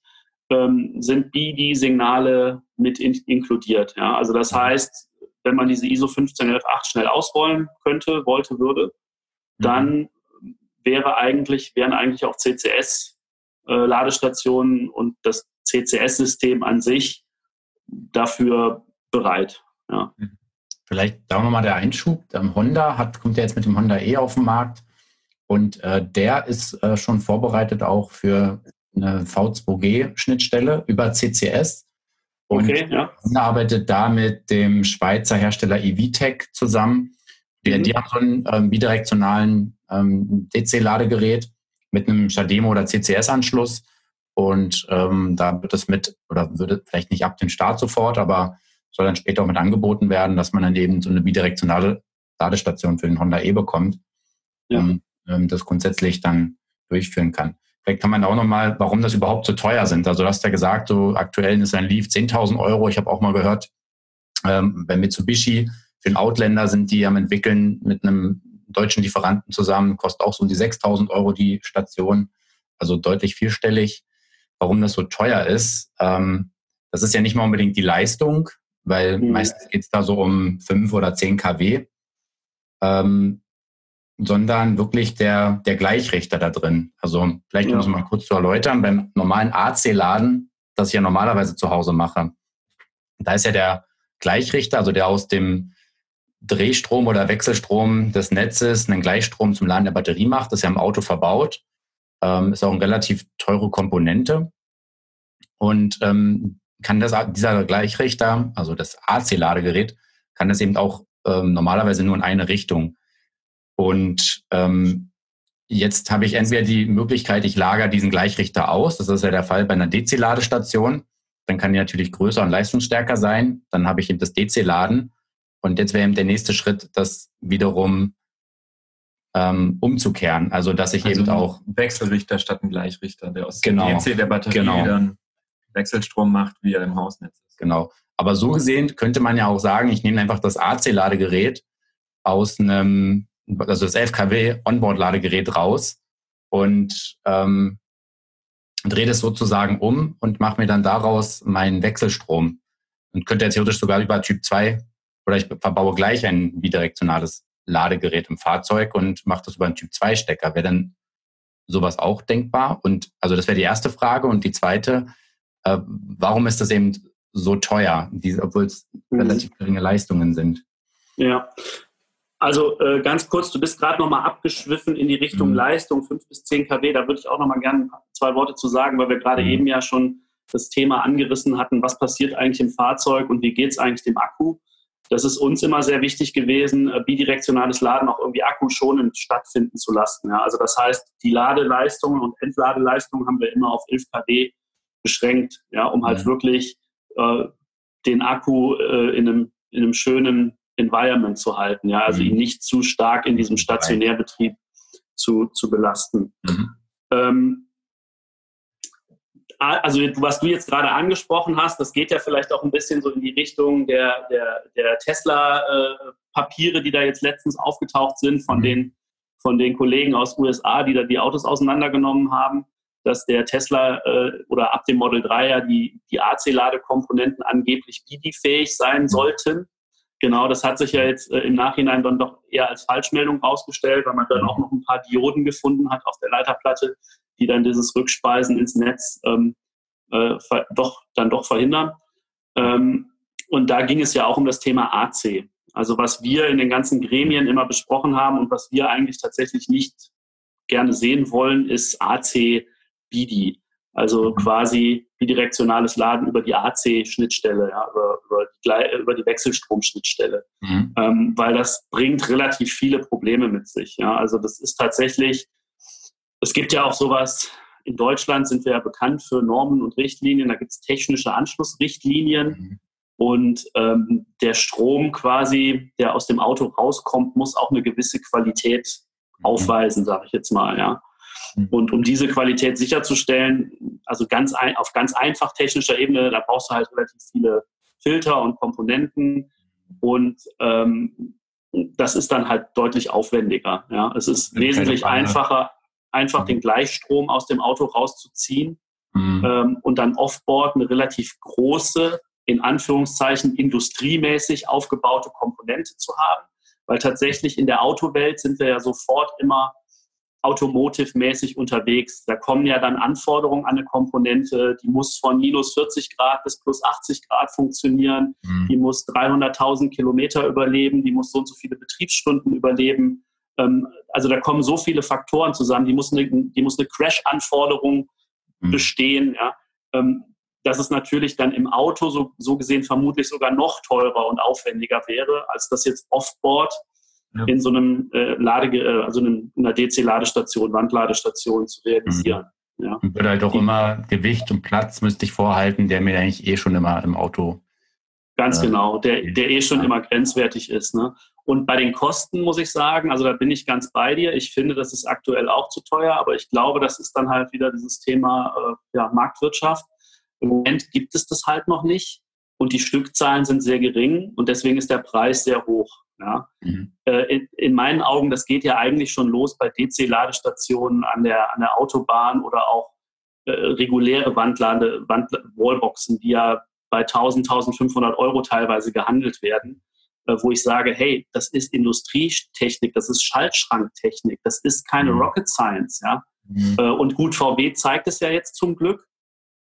ähm, sind BD-Signale mit in inkludiert. Ja? Also das mhm. heißt, wenn man diese ISO 15118 schnell ausrollen könnte, wollte, würde, dann mhm wäre eigentlich, wären eigentlich auch CCS-Ladestationen äh, und das CCS-System an sich dafür bereit. Ja. Vielleicht da nochmal der Einschub. Honda hat, kommt ja jetzt mit dem Honda E auf den Markt. Und äh, der ist äh, schon vorbereitet auch für eine V2G-Schnittstelle über CCS. Und okay, ja. arbeitet da mit dem Schweizer Hersteller EVTech zusammen. Die, mhm. die haben so einen ähm, bidirektionalen ähm, DC-Ladegerät mit einem Shademo oder CCS-Anschluss. Und ähm, da wird es mit, oder würde vielleicht nicht ab dem Start sofort, aber soll dann später auch mit angeboten werden, dass man dann eben so eine bidirektionale Ladestation für den Honda E bekommt ja. und ähm, das grundsätzlich dann durchführen kann. Vielleicht kann man auch nochmal, warum das überhaupt so teuer sind. Also du hast ja gesagt, so aktuell ist ein Leaf 10.000 Euro. Ich habe auch mal gehört, ähm, bei Mitsubishi für den Outlander sind die am entwickeln mit einem deutschen Lieferanten zusammen, kostet auch so um die 6.000 Euro die Station. Also deutlich vierstellig. Warum das so teuer ist, ähm, das ist ja nicht mal unbedingt die Leistung, weil mhm. meistens geht es da so um 5 oder 10 kW. Ähm, sondern wirklich der, der Gleichrichter da drin. Also vielleicht um es mal kurz zu erläutern, beim normalen AC-Laden, das ich ja normalerweise zu Hause mache, da ist ja der Gleichrichter, also der aus dem Drehstrom oder Wechselstrom des Netzes einen Gleichstrom zum Laden der Batterie macht, das ist ja im Auto verbaut, ähm, ist auch eine relativ teure Komponente und ähm, kann das, dieser Gleichrichter, also das AC-Ladegerät, kann das eben auch ähm, normalerweise nur in eine Richtung. Und ähm, jetzt habe ich entweder die Möglichkeit, ich lagere diesen Gleichrichter aus. Das ist ja der Fall bei einer DC-Ladestation. Dann kann die natürlich größer und leistungsstärker sein. Dann habe ich eben das DC-Laden. Und jetzt wäre eben der nächste Schritt, das wiederum ähm, umzukehren. Also dass ich also eben auch Wechselrichter statt ein Gleichrichter, der aus genau, dem DC der Batterie genau. dann Wechselstrom macht, wie er im Hausnetz ist. Genau. Aber so gesehen könnte man ja auch sagen, ich nehme einfach das AC-Ladegerät aus einem also das 11 kW Onboard-Ladegerät raus und ähm, drehe das sozusagen um und mache mir dann daraus meinen Wechselstrom. Und könnte theoretisch sogar über Typ 2 oder ich verbaue gleich ein bidirektionales Ladegerät im Fahrzeug und mache das über einen Typ 2 Stecker. Wäre dann sowas auch denkbar? Und also das wäre die erste Frage. Und die zweite, äh, warum ist das eben so teuer, obwohl es mhm. relativ geringe Leistungen sind? Ja, also äh, ganz kurz, du bist gerade nochmal abgeschwiffen in die Richtung mhm. Leistung 5 bis 10 kW. Da würde ich auch nochmal gerne zwei Worte zu sagen, weil wir gerade mhm. eben ja schon das Thema angerissen hatten, was passiert eigentlich im Fahrzeug und wie geht es eigentlich dem Akku. Das ist uns immer sehr wichtig gewesen, äh, bidirektionales Laden auch irgendwie akkuschonend stattfinden zu lassen. Ja. Also das heißt, die Ladeleistungen und Entladeleistungen haben wir immer auf 11 kW beschränkt, ja, um halt mhm. wirklich äh, den Akku äh, in, einem, in einem schönen Environment zu halten, ja, also mhm. ihn nicht zu stark in diesem Stationärbetrieb zu, zu belasten. Mhm. Ähm, also was du jetzt gerade angesprochen hast, das geht ja vielleicht auch ein bisschen so in die Richtung der, der, der Tesla-Papiere, die da jetzt letztens aufgetaucht sind von, mhm. den, von den Kollegen aus USA, die da die Autos auseinandergenommen haben, dass der Tesla äh, oder ab dem Model 3 ja die, die AC-Ladekomponenten angeblich BIDI-fähig sein mhm. sollten. Genau, das hat sich ja jetzt äh, im Nachhinein dann doch eher als Falschmeldung rausgestellt, weil man dann auch noch ein paar Dioden gefunden hat auf der Leiterplatte, die dann dieses Rückspeisen ins Netz ähm, äh, doch, dann doch verhindern. Ähm, und da ging es ja auch um das Thema AC. Also was wir in den ganzen Gremien immer besprochen haben und was wir eigentlich tatsächlich nicht gerne sehen wollen, ist AC-BIDI. Also quasi bidirektionales Laden über die AC-Schnittstelle, ja, über, über, die, über die Wechselstromschnittstelle, mhm. ähm, weil das bringt relativ viele Probleme mit sich. Ja. Also das ist tatsächlich, es gibt ja auch sowas, in Deutschland sind wir ja bekannt für Normen und Richtlinien, da gibt es technische Anschlussrichtlinien. Mhm. Und ähm, der Strom quasi, der aus dem Auto rauskommt, muss auch eine gewisse Qualität mhm. aufweisen, sage ich jetzt mal. Ja. Mhm. Und um diese Qualität sicherzustellen, also ganz ein, auf ganz einfach technischer Ebene, da brauchst du halt relativ viele Filter und Komponenten und ähm, das ist dann halt deutlich aufwendiger. Ja. Es ist wesentlich einfacher, einfach mhm. den Gleichstrom aus dem Auto rauszuziehen mhm. ähm, und dann offboard eine relativ große, in Anführungszeichen industriemäßig aufgebaute Komponente zu haben. Weil tatsächlich in der Autowelt sind wir ja sofort immer automotive-mäßig unterwegs. Da kommen ja dann Anforderungen an eine Komponente, die muss von minus 40 Grad bis plus 80 Grad funktionieren, mhm. die muss 300.000 Kilometer überleben, die muss so und so viele Betriebsstunden überleben. Ähm, also da kommen so viele Faktoren zusammen, die muss eine, die muss eine Crash-Anforderung mhm. bestehen. Ja. Ähm, dass es natürlich dann im Auto so, so gesehen vermutlich sogar noch teurer und aufwendiger wäre, als das jetzt Offboard ja. in so einem äh, Lade, äh, also in einer DC-Ladestation, Wandladestation zu realisieren. Mhm. Ja. Und würde halt auch Die, immer Gewicht und Platz müsste ich vorhalten, der mir eigentlich eh schon immer im Auto. Ganz äh, genau, der, der eh schon ja. immer grenzwertig ist. Ne? Und bei den Kosten muss ich sagen, also da bin ich ganz bei dir. Ich finde, das ist aktuell auch zu teuer, aber ich glaube, das ist dann halt wieder dieses Thema äh, ja, Marktwirtschaft. Im Moment gibt es das halt noch nicht und die Stückzahlen sind sehr gering und deswegen ist der Preis sehr hoch. Ja. Mhm. Äh, in, in, meinen Augen, das geht ja eigentlich schon los bei DC-Ladestationen an der, an der Autobahn oder auch äh, reguläre Wandlade, Wand, Wallboxen, die ja bei 1000, 1500 Euro teilweise gehandelt werden, äh, wo ich sage, hey, das ist Industrietechnik, das ist Schaltschranktechnik, das ist keine mhm. Rocket Science. Ja. Mhm. Äh, und gut, VW zeigt es ja jetzt zum Glück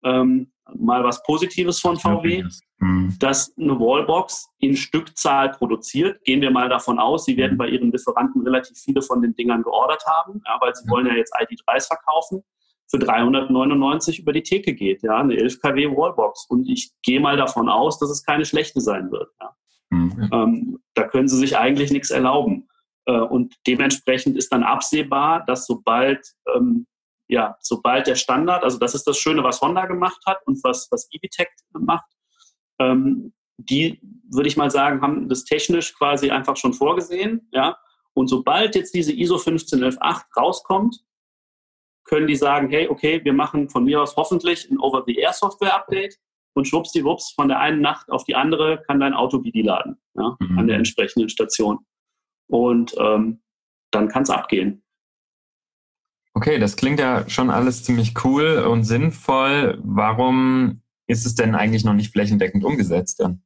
ähm, mal was Positives von VW, mhm. dass eine Wallbox in Stückzahl produziert. Gehen wir mal davon aus, sie werden mhm. bei ihren Lieferanten relativ viele von den Dingern geordert haben, ja, weil sie wollen ja jetzt ID3s verkaufen, für 399 über die Theke geht, ja, eine 11 kW Wallbox. Und ich gehe mal davon aus, dass es keine schlechte sein wird. Ja. Mhm. Ähm, da können sie sich eigentlich nichts erlauben. Äh, und dementsprechend ist dann absehbar, dass sobald ähm, ja, sobald der Standard, also das ist das Schöne, was Honda gemacht hat und was, was Evitech macht, ähm, die, würde ich mal sagen, haben das technisch quasi einfach schon vorgesehen, ja. Und sobald jetzt diese ISO 15118 rauskommt, können die sagen, hey, okay, wir machen von mir aus hoffentlich ein Over-the-Air-Software-Update und schwuppsdiwupps von der einen Nacht auf die andere kann dein Auto Bidi laden, ja, mhm. an der entsprechenden Station. Und ähm, dann kann es abgehen. Okay, das klingt ja schon alles ziemlich cool und sinnvoll. Warum ist es denn eigentlich noch nicht flächendeckend umgesetzt dann?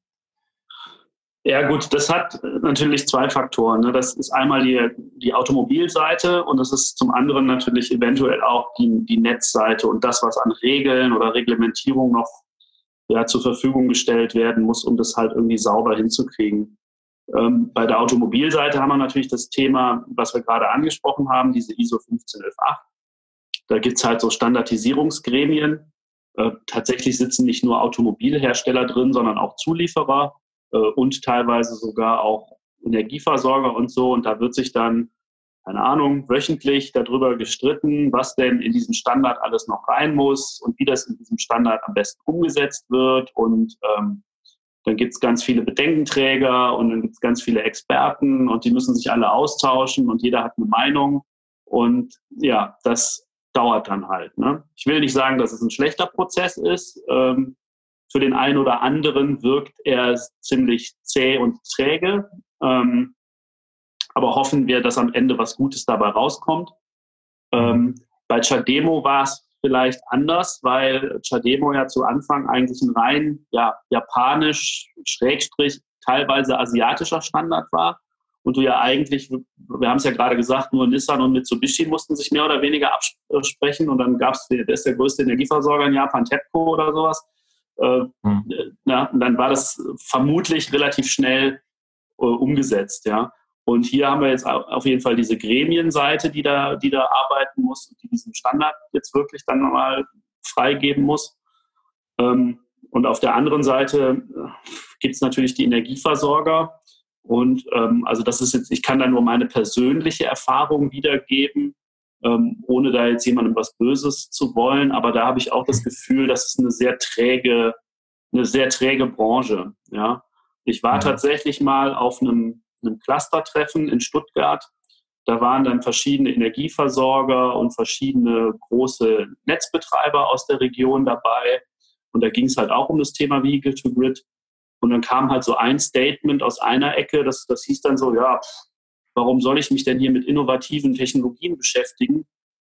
Ja gut, das hat natürlich zwei Faktoren. Ne? Das ist einmal die, die Automobilseite und das ist zum anderen natürlich eventuell auch die, die Netzseite und das, was an Regeln oder Reglementierung noch ja, zur Verfügung gestellt werden muss, um das halt irgendwie sauber hinzukriegen. Ähm, bei der Automobilseite haben wir natürlich das Thema, was wir gerade angesprochen haben, diese ISO 15118. Da gibt es halt so Standardisierungsgremien. Äh, tatsächlich sitzen nicht nur Automobilhersteller drin, sondern auch Zulieferer äh, und teilweise sogar auch Energieversorger und so. Und da wird sich dann, keine Ahnung, wöchentlich darüber gestritten, was denn in diesen Standard alles noch rein muss und wie das in diesem Standard am besten umgesetzt wird. Und ähm, dann gibt es ganz viele Bedenkenträger und dann gibt es ganz viele Experten und die müssen sich alle austauschen und jeder hat eine Meinung. Und ja, das dauert dann halt. Ne? Ich will nicht sagen, dass es ein schlechter Prozess ist. Ähm, für den einen oder anderen wirkt er ziemlich zäh und träge. Ähm, aber hoffen wir, dass am Ende was Gutes dabei rauskommt. Ähm, bei Chademo war es vielleicht anders, weil Chademo ja zu Anfang eigentlich ein rein ja, japanisch, schrägstrich, teilweise asiatischer Standard war. Und du ja eigentlich, wir haben es ja gerade gesagt, nur Nissan und Mitsubishi mussten sich mehr oder weniger absprechen. Und dann gab es, der ist der größte Energieversorger in Japan, TEPCO oder sowas. Mhm. na, und dann war das vermutlich relativ schnell äh, umgesetzt, ja. Und hier haben wir jetzt auf jeden Fall diese Gremienseite, die da, die da arbeiten muss und die diesen Standard jetzt wirklich dann nochmal freigeben muss. Ähm, und auf der anderen Seite äh, gibt es natürlich die Energieversorger. Und ähm, also das ist jetzt, ich kann da nur meine persönliche Erfahrung wiedergeben, ähm, ohne da jetzt jemandem was Böses zu wollen. Aber da habe ich auch das Gefühl, das ist eine sehr träge, eine sehr träge Branche. Ja, ich war tatsächlich mal auf einem einem Clustertreffen in Stuttgart. Da waren dann verschiedene Energieversorger und verschiedene große Netzbetreiber aus der Region dabei. Und da ging es halt auch um das Thema Vehicle to Grid. Und dann kam halt so ein Statement aus einer Ecke, das, das hieß dann so, ja, warum soll ich mich denn hier mit innovativen Technologien beschäftigen?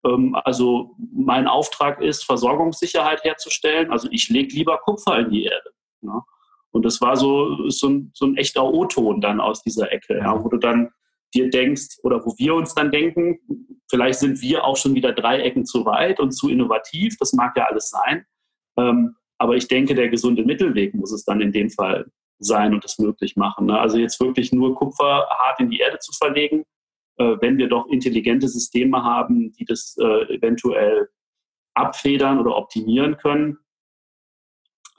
Ähm, also mein Auftrag ist, Versorgungssicherheit herzustellen. Also ich lege lieber Kupfer in die Erde. Ja. Und das war so, so, ein, so ein echter O-Ton dann aus dieser Ecke, ja, wo du dann dir denkst oder wo wir uns dann denken, vielleicht sind wir auch schon wieder drei Ecken zu weit und zu innovativ, das mag ja alles sein. Ähm, aber ich denke, der gesunde Mittelweg muss es dann in dem Fall sein und das möglich machen. Ne? Also jetzt wirklich nur Kupfer hart in die Erde zu verlegen, äh, wenn wir doch intelligente Systeme haben, die das äh, eventuell abfedern oder optimieren können,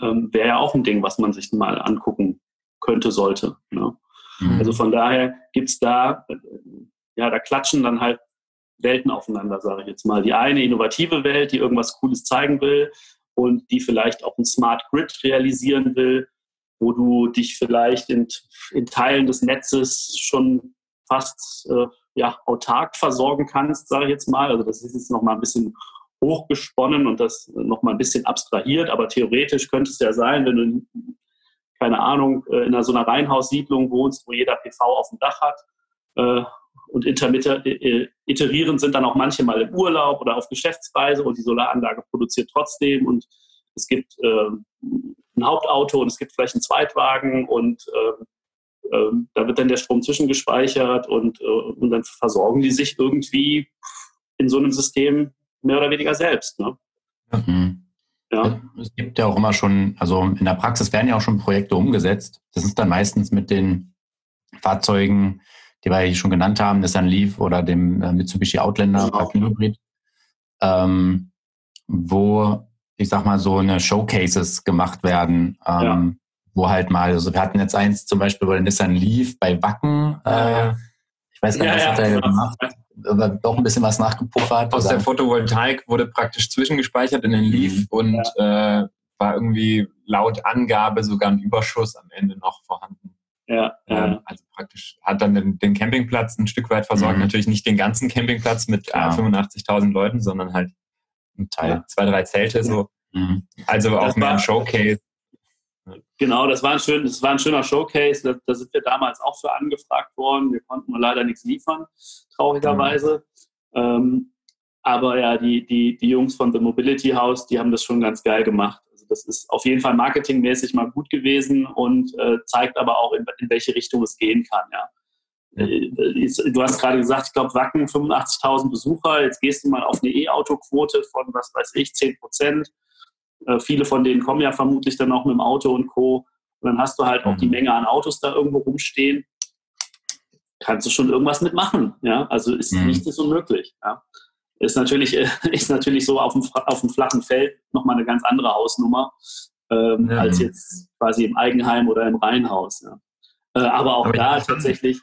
ähm, wäre ja auch ein Ding, was man sich mal angucken könnte, sollte. Ne? Mhm. Also von daher gibt es da, äh, ja, da klatschen dann halt Welten aufeinander, sage ich jetzt mal. Die eine innovative Welt, die irgendwas Cooles zeigen will und die vielleicht auch ein Smart Grid realisieren will, wo du dich vielleicht in, in Teilen des Netzes schon fast äh, ja, autark versorgen kannst, sage ich jetzt mal. Also das ist jetzt nochmal ein bisschen hochgesponnen und das nochmal ein bisschen abstrahiert, aber theoretisch könnte es ja sein, wenn du, keine Ahnung, äh, in so einer Reihenhaussiedlung wohnst, wo jeder PV auf dem Dach hat äh, und äh, iterieren sind dann auch manche mal im Urlaub oder auf Geschäftsreise und die Solaranlage produziert trotzdem und es gibt äh, ein Hauptauto und es gibt vielleicht einen Zweitwagen und äh, äh, da wird dann der Strom zwischengespeichert und, äh, und dann versorgen die sich irgendwie in so einem System mehr oder weniger selbst. Ne? Mhm. Ja. Es gibt ja auch immer schon, also in der Praxis werden ja auch schon Projekte umgesetzt. Das ist dann meistens mit den Fahrzeugen, die wir hier schon genannt haben, Nissan Leaf oder dem äh, Mitsubishi Outlander genau. Hybrid, ähm, wo ich sag mal so eine Showcases gemacht werden, ähm, ja. wo halt mal, also wir hatten jetzt eins zum Beispiel bei Nissan Leaf bei Wacken. Äh, ich weiß gar nicht, was hat er gemacht aber doch ein bisschen was nachgepuffert. Aus oder? der Photovoltaik wurde praktisch zwischengespeichert in den Leaf mhm. und äh, war irgendwie laut Angabe sogar ein Überschuss am Ende noch vorhanden. Ja, ähm, also praktisch hat dann den, Campingplatz ein Stück weit versorgt. Mhm. Natürlich nicht den ganzen Campingplatz mit äh, 85.000 Leuten, sondern halt ein Teil, ja. zwei, drei Zelte so. Mhm. Also auch mehr ein Showcase. Genau, das war ein, schön, das war ein schöner Showcase. Da, da, sind wir damals auch für angefragt worden. Wir konnten nur leider nichts liefern, traurigerweise. Mhm. Ähm, aber ja, die, die, die Jungs von The Mobility House, die haben das schon ganz geil gemacht. Das ist auf jeden Fall marketingmäßig mal gut gewesen und äh, zeigt aber auch, in, in welche Richtung es gehen kann. Ja. Äh, du hast gerade gesagt, ich glaube, Wacken 85.000 Besucher. Jetzt gehst du mal auf eine E-Auto-Quote von, was weiß ich, 10 Prozent. Äh, viele von denen kommen ja vermutlich dann auch mit dem Auto und Co. Und dann hast du halt auch die mhm. Menge an Autos da irgendwo rumstehen. Kannst du schon irgendwas mitmachen. Ja? Also ist mhm. nichts unmöglich. Ja? Ist, natürlich, <laughs> ist natürlich so auf dem, auf dem flachen Feld nochmal eine ganz andere Hausnummer ähm, ja. als jetzt quasi im Eigenheim oder im Reihenhaus. Ja? Äh, aber auch aber da tatsächlich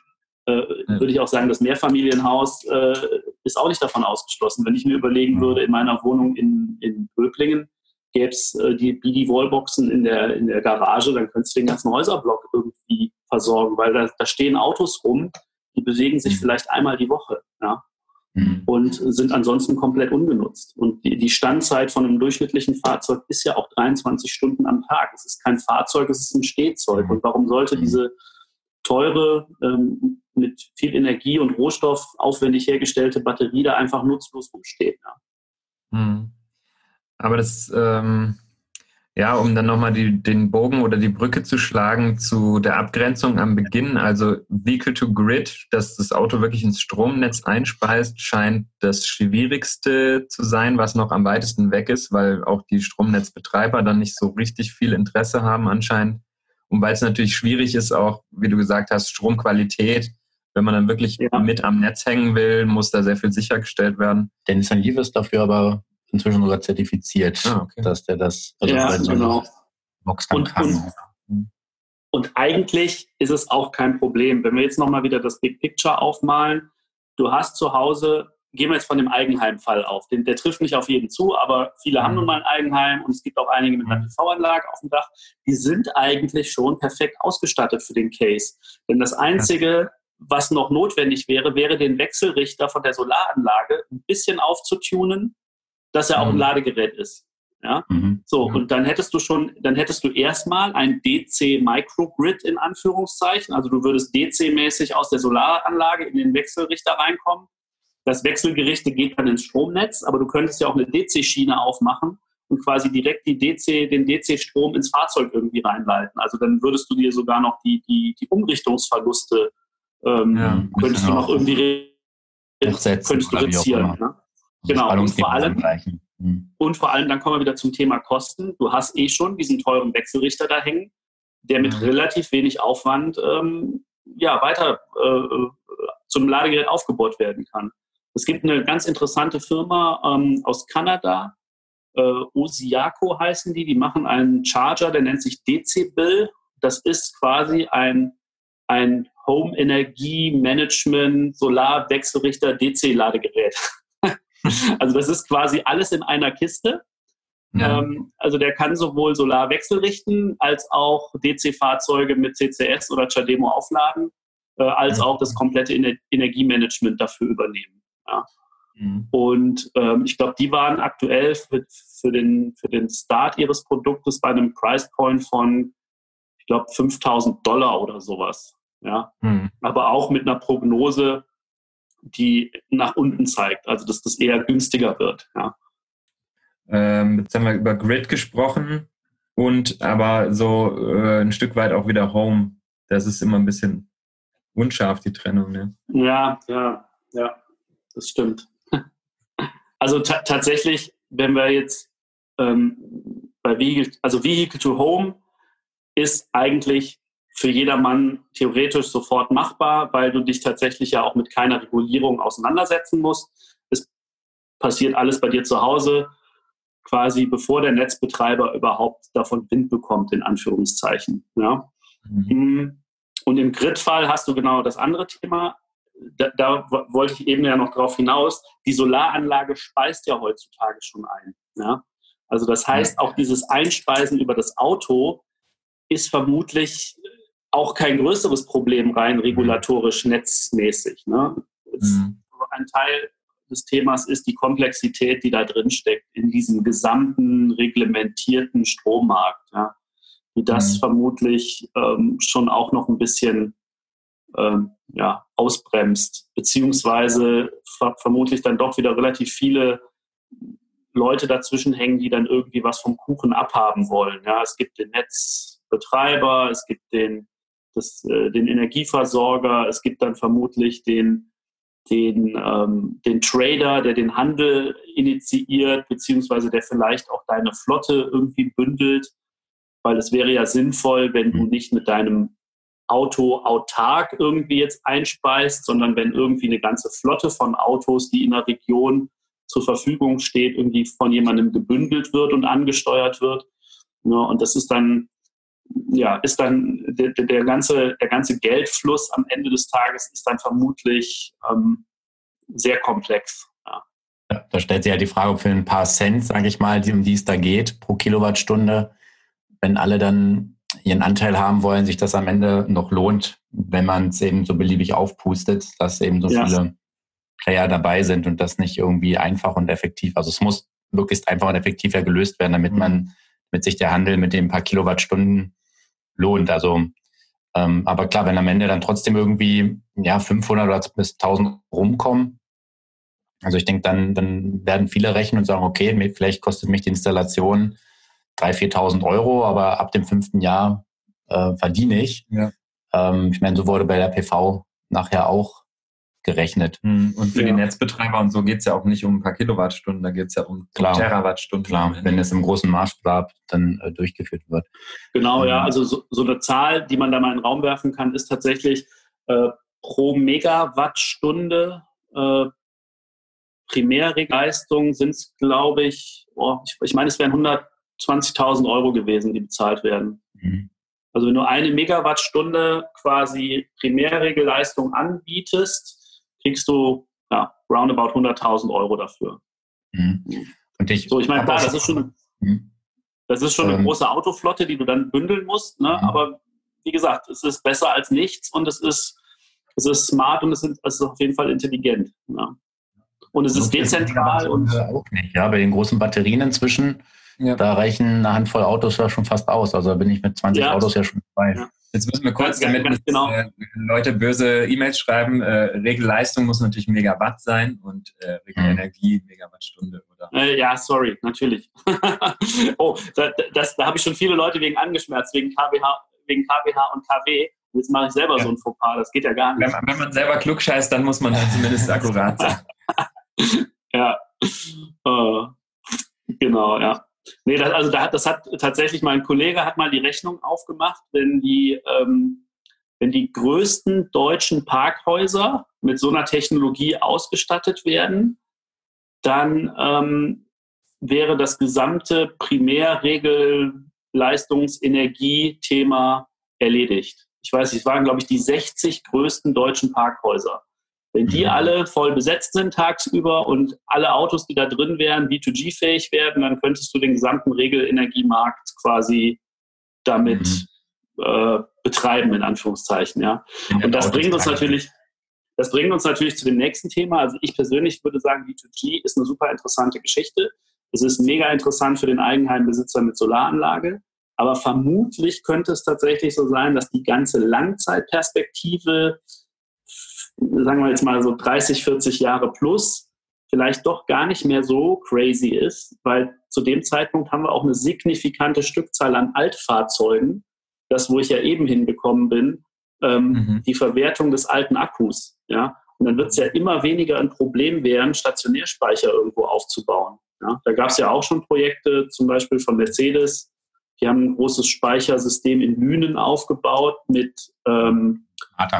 äh, ja. würde ich auch sagen, das Mehrfamilienhaus äh, ist auch nicht davon ausgeschlossen. Wenn ich mir überlegen würde, in meiner Wohnung in, in Böblingen, gäbe es äh, die BD-Wallboxen in der, in der Garage, dann könntest du den ganzen Häuserblock irgendwie versorgen, weil da, da stehen Autos rum, die bewegen sich mhm. vielleicht einmal die Woche. Ja? Mhm. Und sind ansonsten komplett ungenutzt. Und die, die Standzeit von einem durchschnittlichen Fahrzeug ist ja auch 23 Stunden am Tag. Es ist kein Fahrzeug, es ist ein Stehzeug. Mhm. Und warum sollte mhm. diese teure, ähm, mit viel Energie und Rohstoff aufwendig hergestellte Batterie da einfach nutzlos rumstehen? Ja? Mhm. Aber das, ähm, ja, um dann nochmal den Bogen oder die Brücke zu schlagen zu der Abgrenzung am Beginn, also Vehicle to Grid, dass das Auto wirklich ins Stromnetz einspeist, scheint das Schwierigste zu sein, was noch am weitesten weg ist, weil auch die Stromnetzbetreiber dann nicht so richtig viel Interesse haben anscheinend. Und weil es natürlich schwierig ist, auch, wie du gesagt hast, Stromqualität, wenn man dann wirklich ja. mit am Netz hängen will, muss da sehr viel sichergestellt werden. Dennis Sanjeev ist dafür aber inzwischen sogar zertifiziert, ah, okay. dass der das also ja, so genau. Box dann und, kann. Und, und eigentlich ist es auch kein Problem. Wenn wir jetzt nochmal wieder das Big Picture aufmalen, du hast zu Hause, gehen wir jetzt von dem Eigenheimfall auf, den, der trifft nicht auf jeden zu, aber viele mhm. haben nun mal ein Eigenheim und es gibt auch einige mit einer mhm. PV-Anlage auf dem Dach, die sind eigentlich schon perfekt ausgestattet für den Case. Denn das Einzige, was noch notwendig wäre, wäre den Wechselrichter von der Solaranlage ein bisschen aufzutunen, dass er auch ein mhm. Ladegerät ist. Ja? Mhm. So, und dann hättest du schon, dann hättest du erstmal ein DC Microgrid in Anführungszeichen. Also du würdest DC-mäßig aus der Solaranlage in den Wechselrichter reinkommen. Das Wechselgerichte geht dann ins Stromnetz, aber du könntest ja auch eine DC-Schiene aufmachen und quasi direkt die DC, den DC-Strom ins Fahrzeug irgendwie reinleiten. Also dann würdest du dir sogar noch die, die, die Umrichtungsverluste ähm, ja, könntest du noch irgendwie könntest du reduzieren. Ne? Genau. Und vor, allem, mhm. und vor allem, dann kommen wir wieder zum Thema Kosten. Du hast eh schon diesen teuren Wechselrichter da hängen, der mit mhm. relativ wenig Aufwand ähm, ja, weiter äh, zu einem Ladegerät aufgebaut werden kann. Es gibt eine ganz interessante Firma ähm, aus Kanada, äh, Osiaco heißen die, die machen einen Charger, der nennt sich DC-Bill. Das ist quasi ein, ein Home-Energie-Management, Solar-Wechselrichter, DC-Ladegerät. <laughs> <laughs> also das ist quasi alles in einer Kiste. Ja. Ähm, also der kann sowohl Solar wechselrichten als auch DC-Fahrzeuge mit CCS oder Chademo aufladen, äh, als auch das komplette Ener Energiemanagement dafür übernehmen. Ja. Mhm. Und ähm, ich glaube, die waren aktuell für, für, den, für den Start ihres Produktes bei einem Price Point von, ich glaube, 5000 Dollar oder sowas. Ja. Mhm. Aber auch mit einer Prognose, die nach unten zeigt, also dass das eher günstiger wird. Ja. Ähm, jetzt haben wir über Grid gesprochen und aber so äh, ein Stück weit auch wieder Home. Das ist immer ein bisschen unscharf, die Trennung. Ne? Ja, ja, ja, das stimmt. <laughs> Also tatsächlich, wenn wir jetzt ähm, bei Vehicle, also Vehicle to Home ist eigentlich für jedermann theoretisch sofort machbar, weil du dich tatsächlich ja auch mit keiner Regulierung auseinandersetzen musst. Es passiert alles bei dir zu Hause, quasi bevor der Netzbetreiber überhaupt davon Wind bekommt, in Anführungszeichen. Ja? Mhm. Und im Grid-Fall hast du genau das andere Thema. Da, da, wollte ich eben ja noch darauf hinaus, die Solaranlage speist ja heutzutage schon ein. Ja? Also das heißt, auch dieses Einspeisen über das Auto ist vermutlich auch kein größeres Problem rein mhm. regulatorisch netzmäßig. Ne? Mhm. Ein Teil des Themas ist die Komplexität, die da drin steckt in diesem gesamten reglementierten Strommarkt, ja? wie das mhm. vermutlich ähm, schon auch noch ein bisschen ähm, ja, ausbremst, beziehungsweise ver vermutlich dann doch wieder relativ viele Leute dazwischen hängen, die dann irgendwie was vom Kuchen abhaben wollen. Ja, es gibt den Netzbetreiber, es gibt den das, äh, den Energieversorger, es gibt dann vermutlich den, den, ähm, den Trader, der den Handel initiiert, beziehungsweise der vielleicht auch deine Flotte irgendwie bündelt, weil es wäre ja sinnvoll, wenn du mhm. nicht mit deinem Auto autark irgendwie jetzt einspeist, sondern wenn irgendwie eine ganze Flotte von Autos, die in der Region zur Verfügung steht, irgendwie von jemandem gebündelt wird und angesteuert wird. Ja, und das ist dann ja, ist dann der, der, ganze, der ganze Geldfluss am Ende des Tages ist dann vermutlich ähm, sehr komplex. Ja. ja. da stellt sich ja die Frage, ob für ein paar Cent, sage ich mal, um die es da geht, pro Kilowattstunde, wenn alle dann ihren Anteil haben wollen, sich das am Ende noch lohnt, wenn man es eben so beliebig aufpustet, dass eben so ja. viele Player dabei sind und das nicht irgendwie einfach und effektiv. Also es muss möglichst einfach und effektiver gelöst werden, damit mhm. man mit sich der Handel mit den paar Kilowattstunden lohnt. Also, ähm, aber klar, wenn am Ende dann trotzdem irgendwie ja 500 oder bis 1000 rumkommen, also ich denke, dann, dann werden viele rechnen und sagen, okay, vielleicht kostet mich die Installation 3.000, 4.000 Euro, aber ab dem fünften Jahr äh, verdiene ich. Ja. Ähm, ich meine, so wurde bei der PV nachher auch gerechnet. Hm, und für ja. die Netzbetreiber und so geht es ja auch nicht um ein paar Kilowattstunden, da geht es ja um Klar. Terawattstunden. Klar, wenn es im großen Maßstab dann äh, durchgeführt wird. Genau, ja, ähm, also so, so, eine Zahl, die man da mal in den Raum werfen kann, ist tatsächlich äh, pro Megawattstunde äh, Primärleistung sind es, glaube ich, oh, ich, ich meine, es wären 120.000 Euro gewesen, die bezahlt werden. Mhm. Also wenn du eine Megawattstunde quasi Primärregelleistung anbietest, kriegst du ja, roundabout 100.000 Euro dafür. Mhm. Und ich, so, ich meine, klar, das ist schon, mhm. das ist schon eine ähm, große Autoflotte, die du dann bündeln musst, ne? Mhm. aber wie gesagt, es ist besser als nichts und es ist, es ist smart und es ist, es ist auf jeden Fall intelligent. Ja. Und es ist dezentral. Und auch nicht, ja, bei den großen Batterien inzwischen, ja. da reichen eine Handvoll Autos ja schon fast aus. Also da bin ich mit 20 ja. Autos ja schon dabei. Ja. Jetzt müssen wir kurz, damit genau. äh, Leute böse E-Mails schreiben. Äh, Regelleistung muss natürlich Megawatt sein und äh, Regelenergie Megawattstunde, oder? Äh, ja, sorry, natürlich. <laughs> oh, da, das, da habe ich schon viele Leute wegen angeschmerzt, wegen KWH, wegen KWH und KW. Jetzt mache ich selber ja. so ein Fauxpas, das geht ja gar nicht. Wenn man, wenn man selber klug scheißt, dann muss man dann zumindest akkurat sein. <laughs> ja. Uh, genau, ja. Nee, das, also da das hat tatsächlich mein Kollege hat mal die Rechnung aufgemacht, wenn die, ähm, wenn die größten deutschen Parkhäuser mit so einer Technologie ausgestattet werden, dann ähm, wäre das gesamte Primärregelleistungsenergie-Thema erledigt. Ich weiß, es waren, glaube ich, die 60 größten deutschen Parkhäuser. Wenn die mhm. alle voll besetzt sind tagsüber und alle Autos, die da drin wären, B2G-fähig werden, dann könntest du den gesamten Regelenergiemarkt quasi damit mhm. äh, betreiben, in Anführungszeichen. Ja. Und das bringt uns natürlich, das bringt uns natürlich zu dem nächsten Thema. Also ich persönlich würde sagen, B2G ist eine super interessante Geschichte. Es ist mega interessant für den Eigenheimbesitzer mit Solaranlage. Aber vermutlich könnte es tatsächlich so sein, dass die ganze Langzeitperspektive, sagen wir jetzt mal so 30, 40 Jahre plus, vielleicht doch gar nicht mehr so crazy ist, weil zu dem Zeitpunkt haben wir auch eine signifikante Stückzahl an Altfahrzeugen, das, wo ich ja eben hingekommen bin, ähm, mhm. die Verwertung des alten Akkus. Ja? Und dann wird es ja immer weniger ein Problem werden, Stationärspeicher irgendwo aufzubauen. Ja? Da gab es ja auch schon Projekte, zum Beispiel von Mercedes, die haben ein großes Speichersystem in Lünen aufgebaut mit, ähm,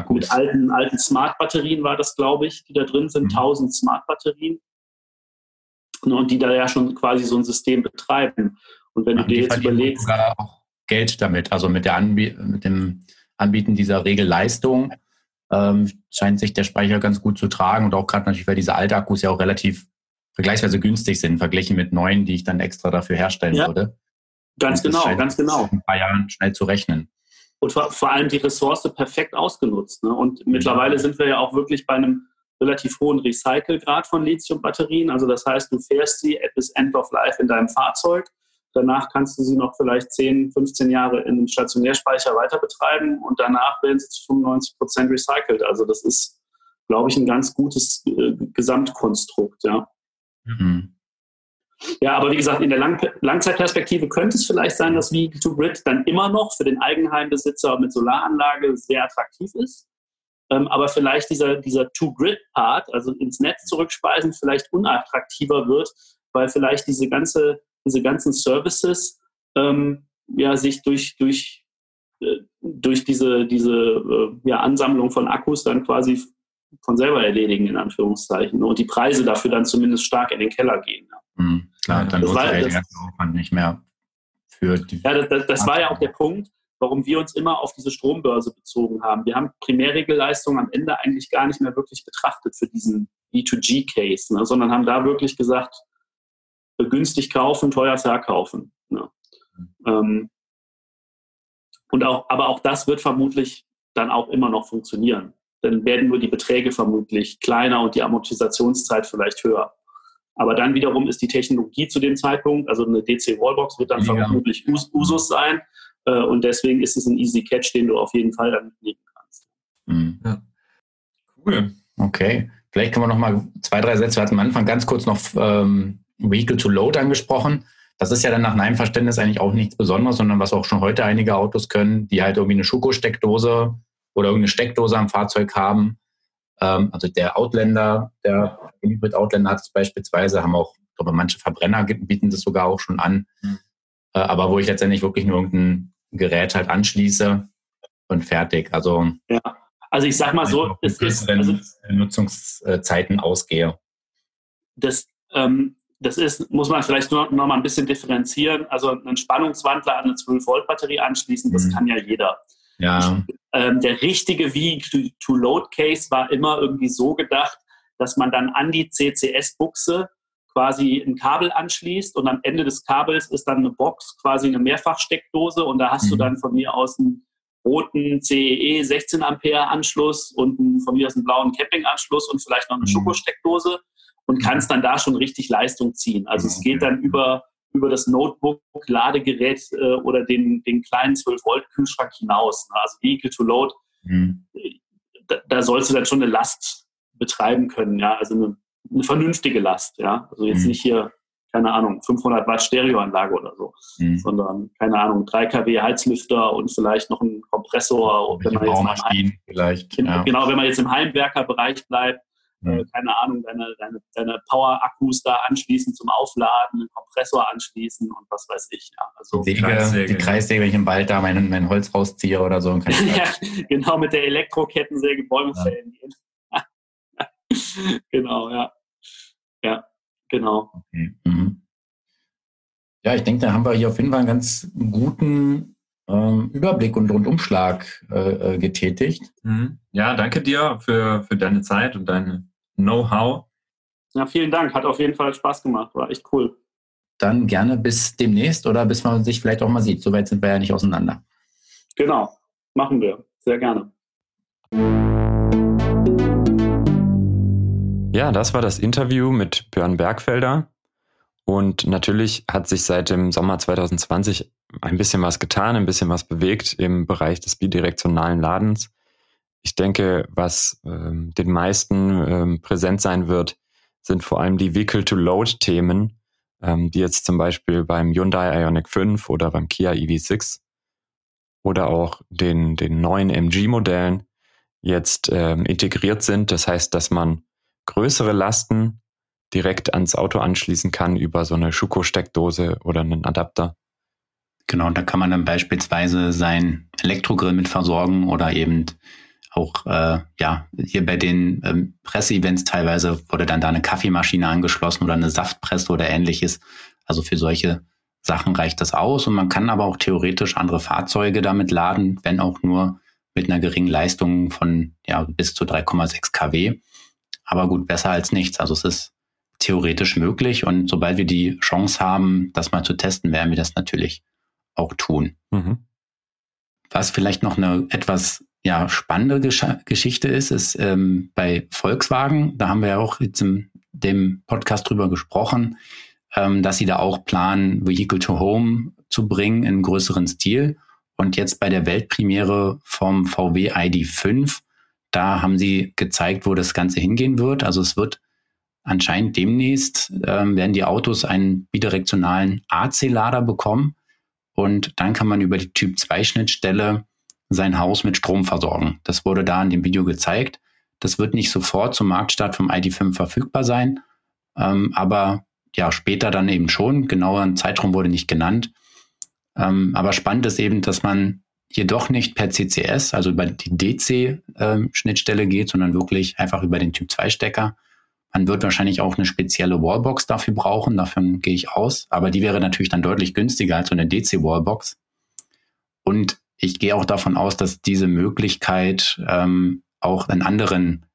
mit alten, alten Smart-Batterien, war das, glaube ich, die da drin sind, mhm. 1000 Smart-Batterien. Und die da ja schon quasi so ein System betreiben. Und wenn ja, du dir jetzt überlegst. Sogar auch Geld damit, also mit, der Anbie mit dem Anbieten dieser Regelleistung ähm, scheint sich der Speicher ganz gut zu tragen und auch gerade natürlich, weil diese Altakkus ja auch relativ vergleichsweise günstig sind, verglichen mit neuen, die ich dann extra dafür herstellen ja. würde. Ganz genau, ganz genau. In ein paar Jahren schnell zu rechnen. Und vor, vor allem die Ressource perfekt ausgenutzt. Ne? Und mhm. mittlerweile sind wir ja auch wirklich bei einem relativ hohen Recycelgrad von Lithiumbatterien. Also das heißt, du fährst sie bis End of Life in deinem Fahrzeug. Danach kannst du sie noch vielleicht 10, 15 Jahre in Stationärspeicher weiter betreiben und danach werden sie zu 95 Prozent recycelt. Also das ist, glaube ich, ein ganz gutes äh, Gesamtkonstrukt. Ja. Mhm. Ja, aber wie gesagt, in der Lang Langzeitperspektive könnte es vielleicht sein, dass Vehicle-to-Grid dann immer noch für den Eigenheimbesitzer mit Solaranlage sehr attraktiv ist. Ähm, aber vielleicht dieser, dieser To-Grid-Part, also ins Netz zurückspeisen, vielleicht unattraktiver wird, weil vielleicht diese, ganze, diese ganzen Services ähm, ja, sich durch, durch, äh, durch diese, diese äh, ja, Ansammlung von Akkus dann quasi von selber erledigen, in Anführungszeichen. Und die Preise dafür dann zumindest stark in den Keller gehen. Ja. Mhm, klar, dann sich der ganze Aufwand nicht mehr für die. Ja, das, das, das war ja auch der Punkt, warum wir uns immer auf diese Strombörse bezogen haben. Wir haben Primärregelleistungen am Ende eigentlich gar nicht mehr wirklich betrachtet für diesen B2G-Case, ne, sondern haben da wirklich gesagt, günstig kaufen, teuer verkaufen. Ne. Mhm. Ähm, und auch, aber auch das wird vermutlich dann auch immer noch funktionieren. Dann werden nur die Beträge vermutlich kleiner und die Amortisationszeit vielleicht höher. Aber dann wiederum ist die Technologie zu dem Zeitpunkt, also eine DC-Wallbox wird dann ja. vermutlich Us Usus sein. Äh, und deswegen ist es ein Easy Catch, den du auf jeden Fall dann mitnehmen kannst. Mhm. Ja. Cool. Okay. Vielleicht können wir noch mal zwei, drei Sätze. Wir hatten am Anfang ganz kurz noch ähm, Vehicle to Load angesprochen. Das ist ja dann nach meinem Verständnis eigentlich auch nichts Besonderes, sondern was auch schon heute einige Autos können, die halt irgendwie eine Schuko-Steckdose oder irgendeine Steckdose am Fahrzeug haben. Ähm, also der Outlander, der Hybrid Outlander hat es beispielsweise, haben auch, ich glaube, manche Verbrenner bieten das sogar auch schon an. Mhm. Äh, aber wo ich letztendlich wirklich nur irgendein Gerät halt anschließe und fertig. Also ja. Also ich sag mal so, es ist also, Nutzungszeiten ausgehe. Das, ähm, das ist, muss man vielleicht nur noch mal ein bisschen differenzieren. Also einen Spannungswandler an eine 12-Volt-Batterie anschließen, das mhm. kann ja jeder. Ja. Ähm, der richtige V-to-Load-Case war immer irgendwie so gedacht, dass man dann an die CCS-Buchse quasi ein Kabel anschließt und am Ende des Kabels ist dann eine Box, quasi eine Mehrfachsteckdose und da hast mhm. du dann von mir aus einen roten CEE 16 Ampere Anschluss und einen, von mir aus einen blauen Camping-Anschluss und vielleicht noch eine mhm. Schokosteckdose und mhm. kannst dann da schon richtig Leistung ziehen. Also es geht dann über, über das Notebook, Ladegerät äh, oder den, den kleinen 12-Volt-Kühlschrank hinaus. Ne? Also Vehicle to Load, mhm. da, da sollst du dann schon eine Last betreiben können, ja, also eine, eine vernünftige Last, ja, also jetzt mhm. nicht hier, keine Ahnung, 500 Watt Stereoanlage oder so, mhm. sondern, keine Ahnung, 3 kW Heizlüfter und vielleicht noch ein Kompressor. wenn man jetzt Heim, vielleicht, ja. Genau, wenn man jetzt im Heimwerkerbereich bleibt, äh, keine Ahnung, deine, deine, deine Power-Akkus da anschließen zum Aufladen, einen Kompressor anschließen und was weiß ich. Ja, also die, Säge, Kreissäge. die Kreissäge, wenn ich im Wald da mein, mein Holz rausziehe oder so. <laughs> ja, genau, mit der Elektrokettensäge Bäume ja. fällen <laughs> genau, ja. Ja, genau. Okay. Mhm. Ja, ich denke, da haben wir hier auf jeden Fall einen ganz guten ähm, Überblick und Rundumschlag äh, äh, getätigt. Mhm. Ja, danke dir für, für deine Zeit und dein Know-how. Ja, vielen Dank. Hat auf jeden Fall Spaß gemacht. War echt cool. Dann gerne bis demnächst oder bis man sich vielleicht auch mal sieht. Soweit sind wir ja nicht auseinander. Genau, machen wir. Sehr gerne. Ja, das war das Interview mit Björn Bergfelder. Und natürlich hat sich seit dem Sommer 2020 ein bisschen was getan, ein bisschen was bewegt im Bereich des bidirektionalen Ladens. Ich denke, was ähm, den meisten ähm, präsent sein wird, sind vor allem die Vehicle-to-Load-Themen, ähm, die jetzt zum Beispiel beim Hyundai Ioniq 5 oder beim Kia EV6 oder auch den, den neuen MG-Modellen jetzt ähm, integriert sind. Das heißt, dass man größere Lasten direkt ans Auto anschließen kann über so eine Schuko-Steckdose oder einen Adapter. Genau, da kann man dann beispielsweise sein Elektrogrill mit versorgen oder eben auch äh, ja hier bei den ähm, Presseevents teilweise wurde dann da eine Kaffeemaschine angeschlossen oder eine Saftpresse oder ähnliches. Also für solche Sachen reicht das aus und man kann aber auch theoretisch andere Fahrzeuge damit laden, wenn auch nur mit einer geringen Leistung von ja bis zu 3,6 kW. Aber gut, besser als nichts. Also es ist theoretisch möglich und sobald wir die Chance haben, das mal zu testen, werden wir das natürlich auch tun. Mhm. Was vielleicht noch eine etwas ja, spannende Gesch Geschichte ist, ist ähm, bei Volkswagen, da haben wir ja auch jetzt in dem Podcast drüber gesprochen, ähm, dass sie da auch planen, Vehicle to Home zu bringen in größeren Stil. Und jetzt bei der Weltpremiere vom VW ID5, da haben sie gezeigt, wo das Ganze hingehen wird. Also es wird anscheinend demnächst, ähm, werden die Autos einen bidirektionalen AC-Lader bekommen. Und dann kann man über die Typ-2-Schnittstelle sein Haus mit Strom versorgen. Das wurde da in dem Video gezeigt. Das wird nicht sofort zum Marktstart vom ID5 verfügbar sein, ähm, aber ja, später dann eben schon. Genauer ein Zeitraum wurde nicht genannt. Ähm, aber spannend ist eben, dass man hier doch nicht per CCS, also über die DC-Schnittstelle ähm, geht, sondern wirklich einfach über den Typ-2-Stecker. Man wird wahrscheinlich auch eine spezielle Wallbox dafür brauchen, davon gehe ich aus. Aber die wäre natürlich dann deutlich günstiger als so eine DC-Wallbox. Und ich gehe auch davon aus, dass diese Möglichkeit ähm, auch in anderen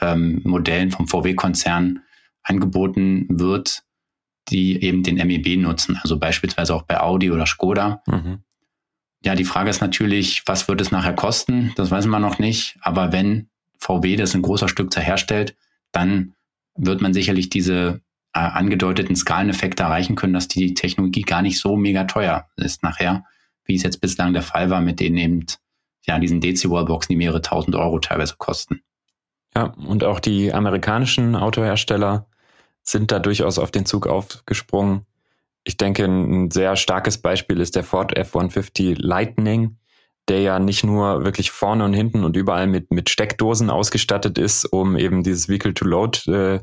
ähm, Modellen vom VW-Konzern angeboten wird, die eben den MEB nutzen, also beispielsweise auch bei Audi oder Skoda. Mhm. Ja, die Frage ist natürlich, was wird es nachher kosten? Das weiß man noch nicht. Aber wenn VW das in großer Stückzahl herstellt, dann wird man sicherlich diese äh, angedeuteten Skaleneffekte erreichen können, dass die Technologie gar nicht so mega teuer ist nachher, wie es jetzt bislang der Fall war mit denen eben ja diesen DC-Wallboxen, die mehrere tausend Euro teilweise kosten. Ja, und auch die amerikanischen Autohersteller sind da durchaus auf den Zug aufgesprungen. Ich denke, ein sehr starkes Beispiel ist der Ford F-150 Lightning, der ja nicht nur wirklich vorne und hinten und überall mit, mit Steckdosen ausgestattet ist, um eben dieses Vehicle-to-Load äh,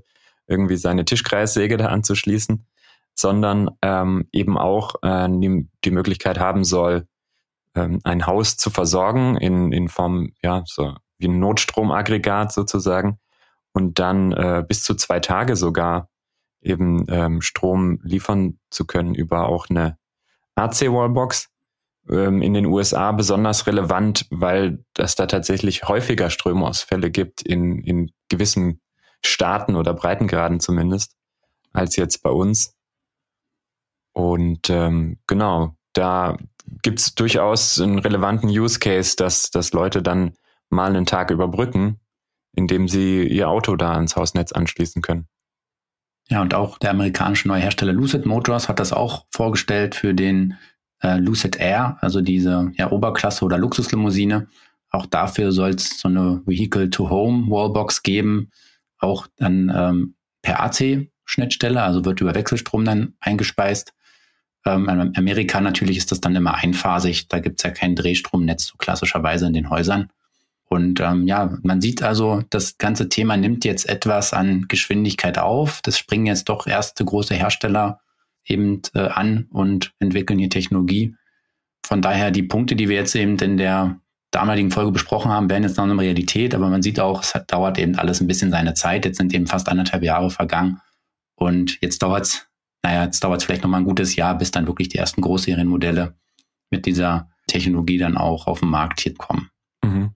irgendwie seine Tischkreissäge da anzuschließen, sondern ähm, eben auch äh, die, die Möglichkeit haben soll, ähm, ein Haus zu versorgen in, in Form, ja, so wie ein Notstromaggregat sozusagen und dann äh, bis zu zwei Tage sogar eben ähm, Strom liefern zu können über auch eine AC-Wallbox ähm, in den USA besonders relevant, weil das da tatsächlich häufiger Stromausfälle gibt in, in gewissen Staaten oder Breitengraden zumindest, als jetzt bei uns. Und ähm, genau, da gibt es durchaus einen relevanten Use Case, dass, dass Leute dann mal einen Tag überbrücken, indem sie ihr Auto da ans Hausnetz anschließen können. Ja, und auch der amerikanische neue Hersteller Lucid Motors hat das auch vorgestellt für den äh, Lucid Air, also diese ja, Oberklasse oder Luxuslimousine. Auch dafür soll es so eine Vehicle-to-Home Wallbox geben, auch dann ähm, per AC-Schnittstelle, also wird über Wechselstrom dann eingespeist. Ähm, in Amerika natürlich ist das dann immer einphasig, da gibt es ja kein Drehstromnetz so klassischerweise in den Häusern. Und ähm, ja, man sieht also, das ganze Thema nimmt jetzt etwas an Geschwindigkeit auf. Das springen jetzt doch erste große Hersteller eben äh, an und entwickeln die Technologie. Von daher die Punkte, die wir jetzt eben in der damaligen Folge besprochen haben, werden jetzt noch eine Realität, aber man sieht auch, es hat, dauert eben alles ein bisschen seine Zeit. Jetzt sind eben fast anderthalb Jahre vergangen und jetzt dauert es, naja, jetzt dauert es vielleicht noch mal ein gutes Jahr, bis dann wirklich die ersten Großserienmodelle mit dieser Technologie dann auch auf den Markt hier kommen. Mhm.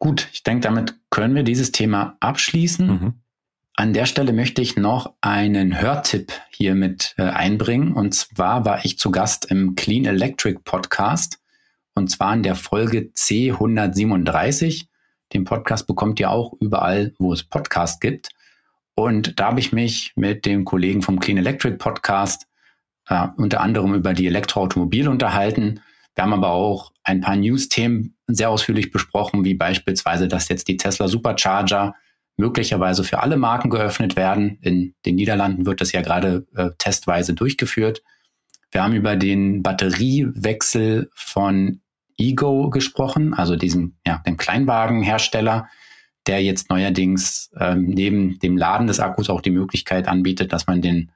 Gut, ich denke, damit können wir dieses Thema abschließen. Mhm. An der Stelle möchte ich noch einen Hörtipp hier mit äh, einbringen. Und zwar war ich zu Gast im Clean Electric Podcast. Und zwar in der Folge C137. Den Podcast bekommt ihr auch überall, wo es Podcast gibt. Und da habe ich mich mit dem Kollegen vom Clean Electric Podcast äh, unter anderem über die Elektroautomobile unterhalten. Wir haben aber auch ein paar News-Themen sehr ausführlich besprochen, wie beispielsweise, dass jetzt die Tesla Supercharger möglicherweise für alle Marken geöffnet werden. In den Niederlanden wird das ja gerade äh, testweise durchgeführt. Wir haben über den Batteriewechsel von Ego gesprochen, also diesem, ja, dem Kleinwagenhersteller, der jetzt neuerdings ähm, neben dem Laden des Akkus auch die Möglichkeit anbietet, dass man den,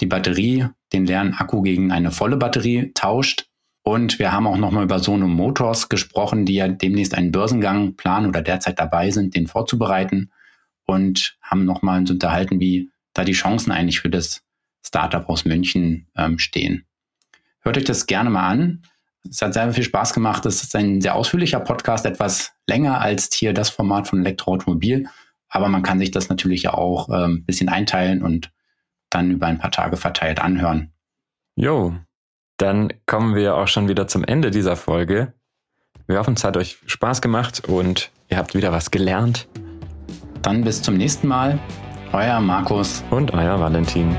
die Batterie, den leeren Akku gegen eine volle Batterie tauscht. Und wir haben auch nochmal über Sono Motors gesprochen, die ja demnächst einen Börsengang planen oder derzeit dabei sind, den vorzubereiten. Und haben nochmal uns unterhalten, wie da die Chancen eigentlich für das Startup aus München ähm, stehen. Hört euch das gerne mal an. Es hat sehr viel Spaß gemacht. Es ist ein sehr ausführlicher Podcast, etwas länger als hier das Format von Elektroautomobil. Aber man kann sich das natürlich auch ein ähm, bisschen einteilen und dann über ein paar Tage verteilt anhören. Jo, dann kommen wir auch schon wieder zum Ende dieser Folge. Wir hoffen, es hat euch Spaß gemacht und ihr habt wieder was gelernt. Dann bis zum nächsten Mal. Euer Markus und euer Valentin.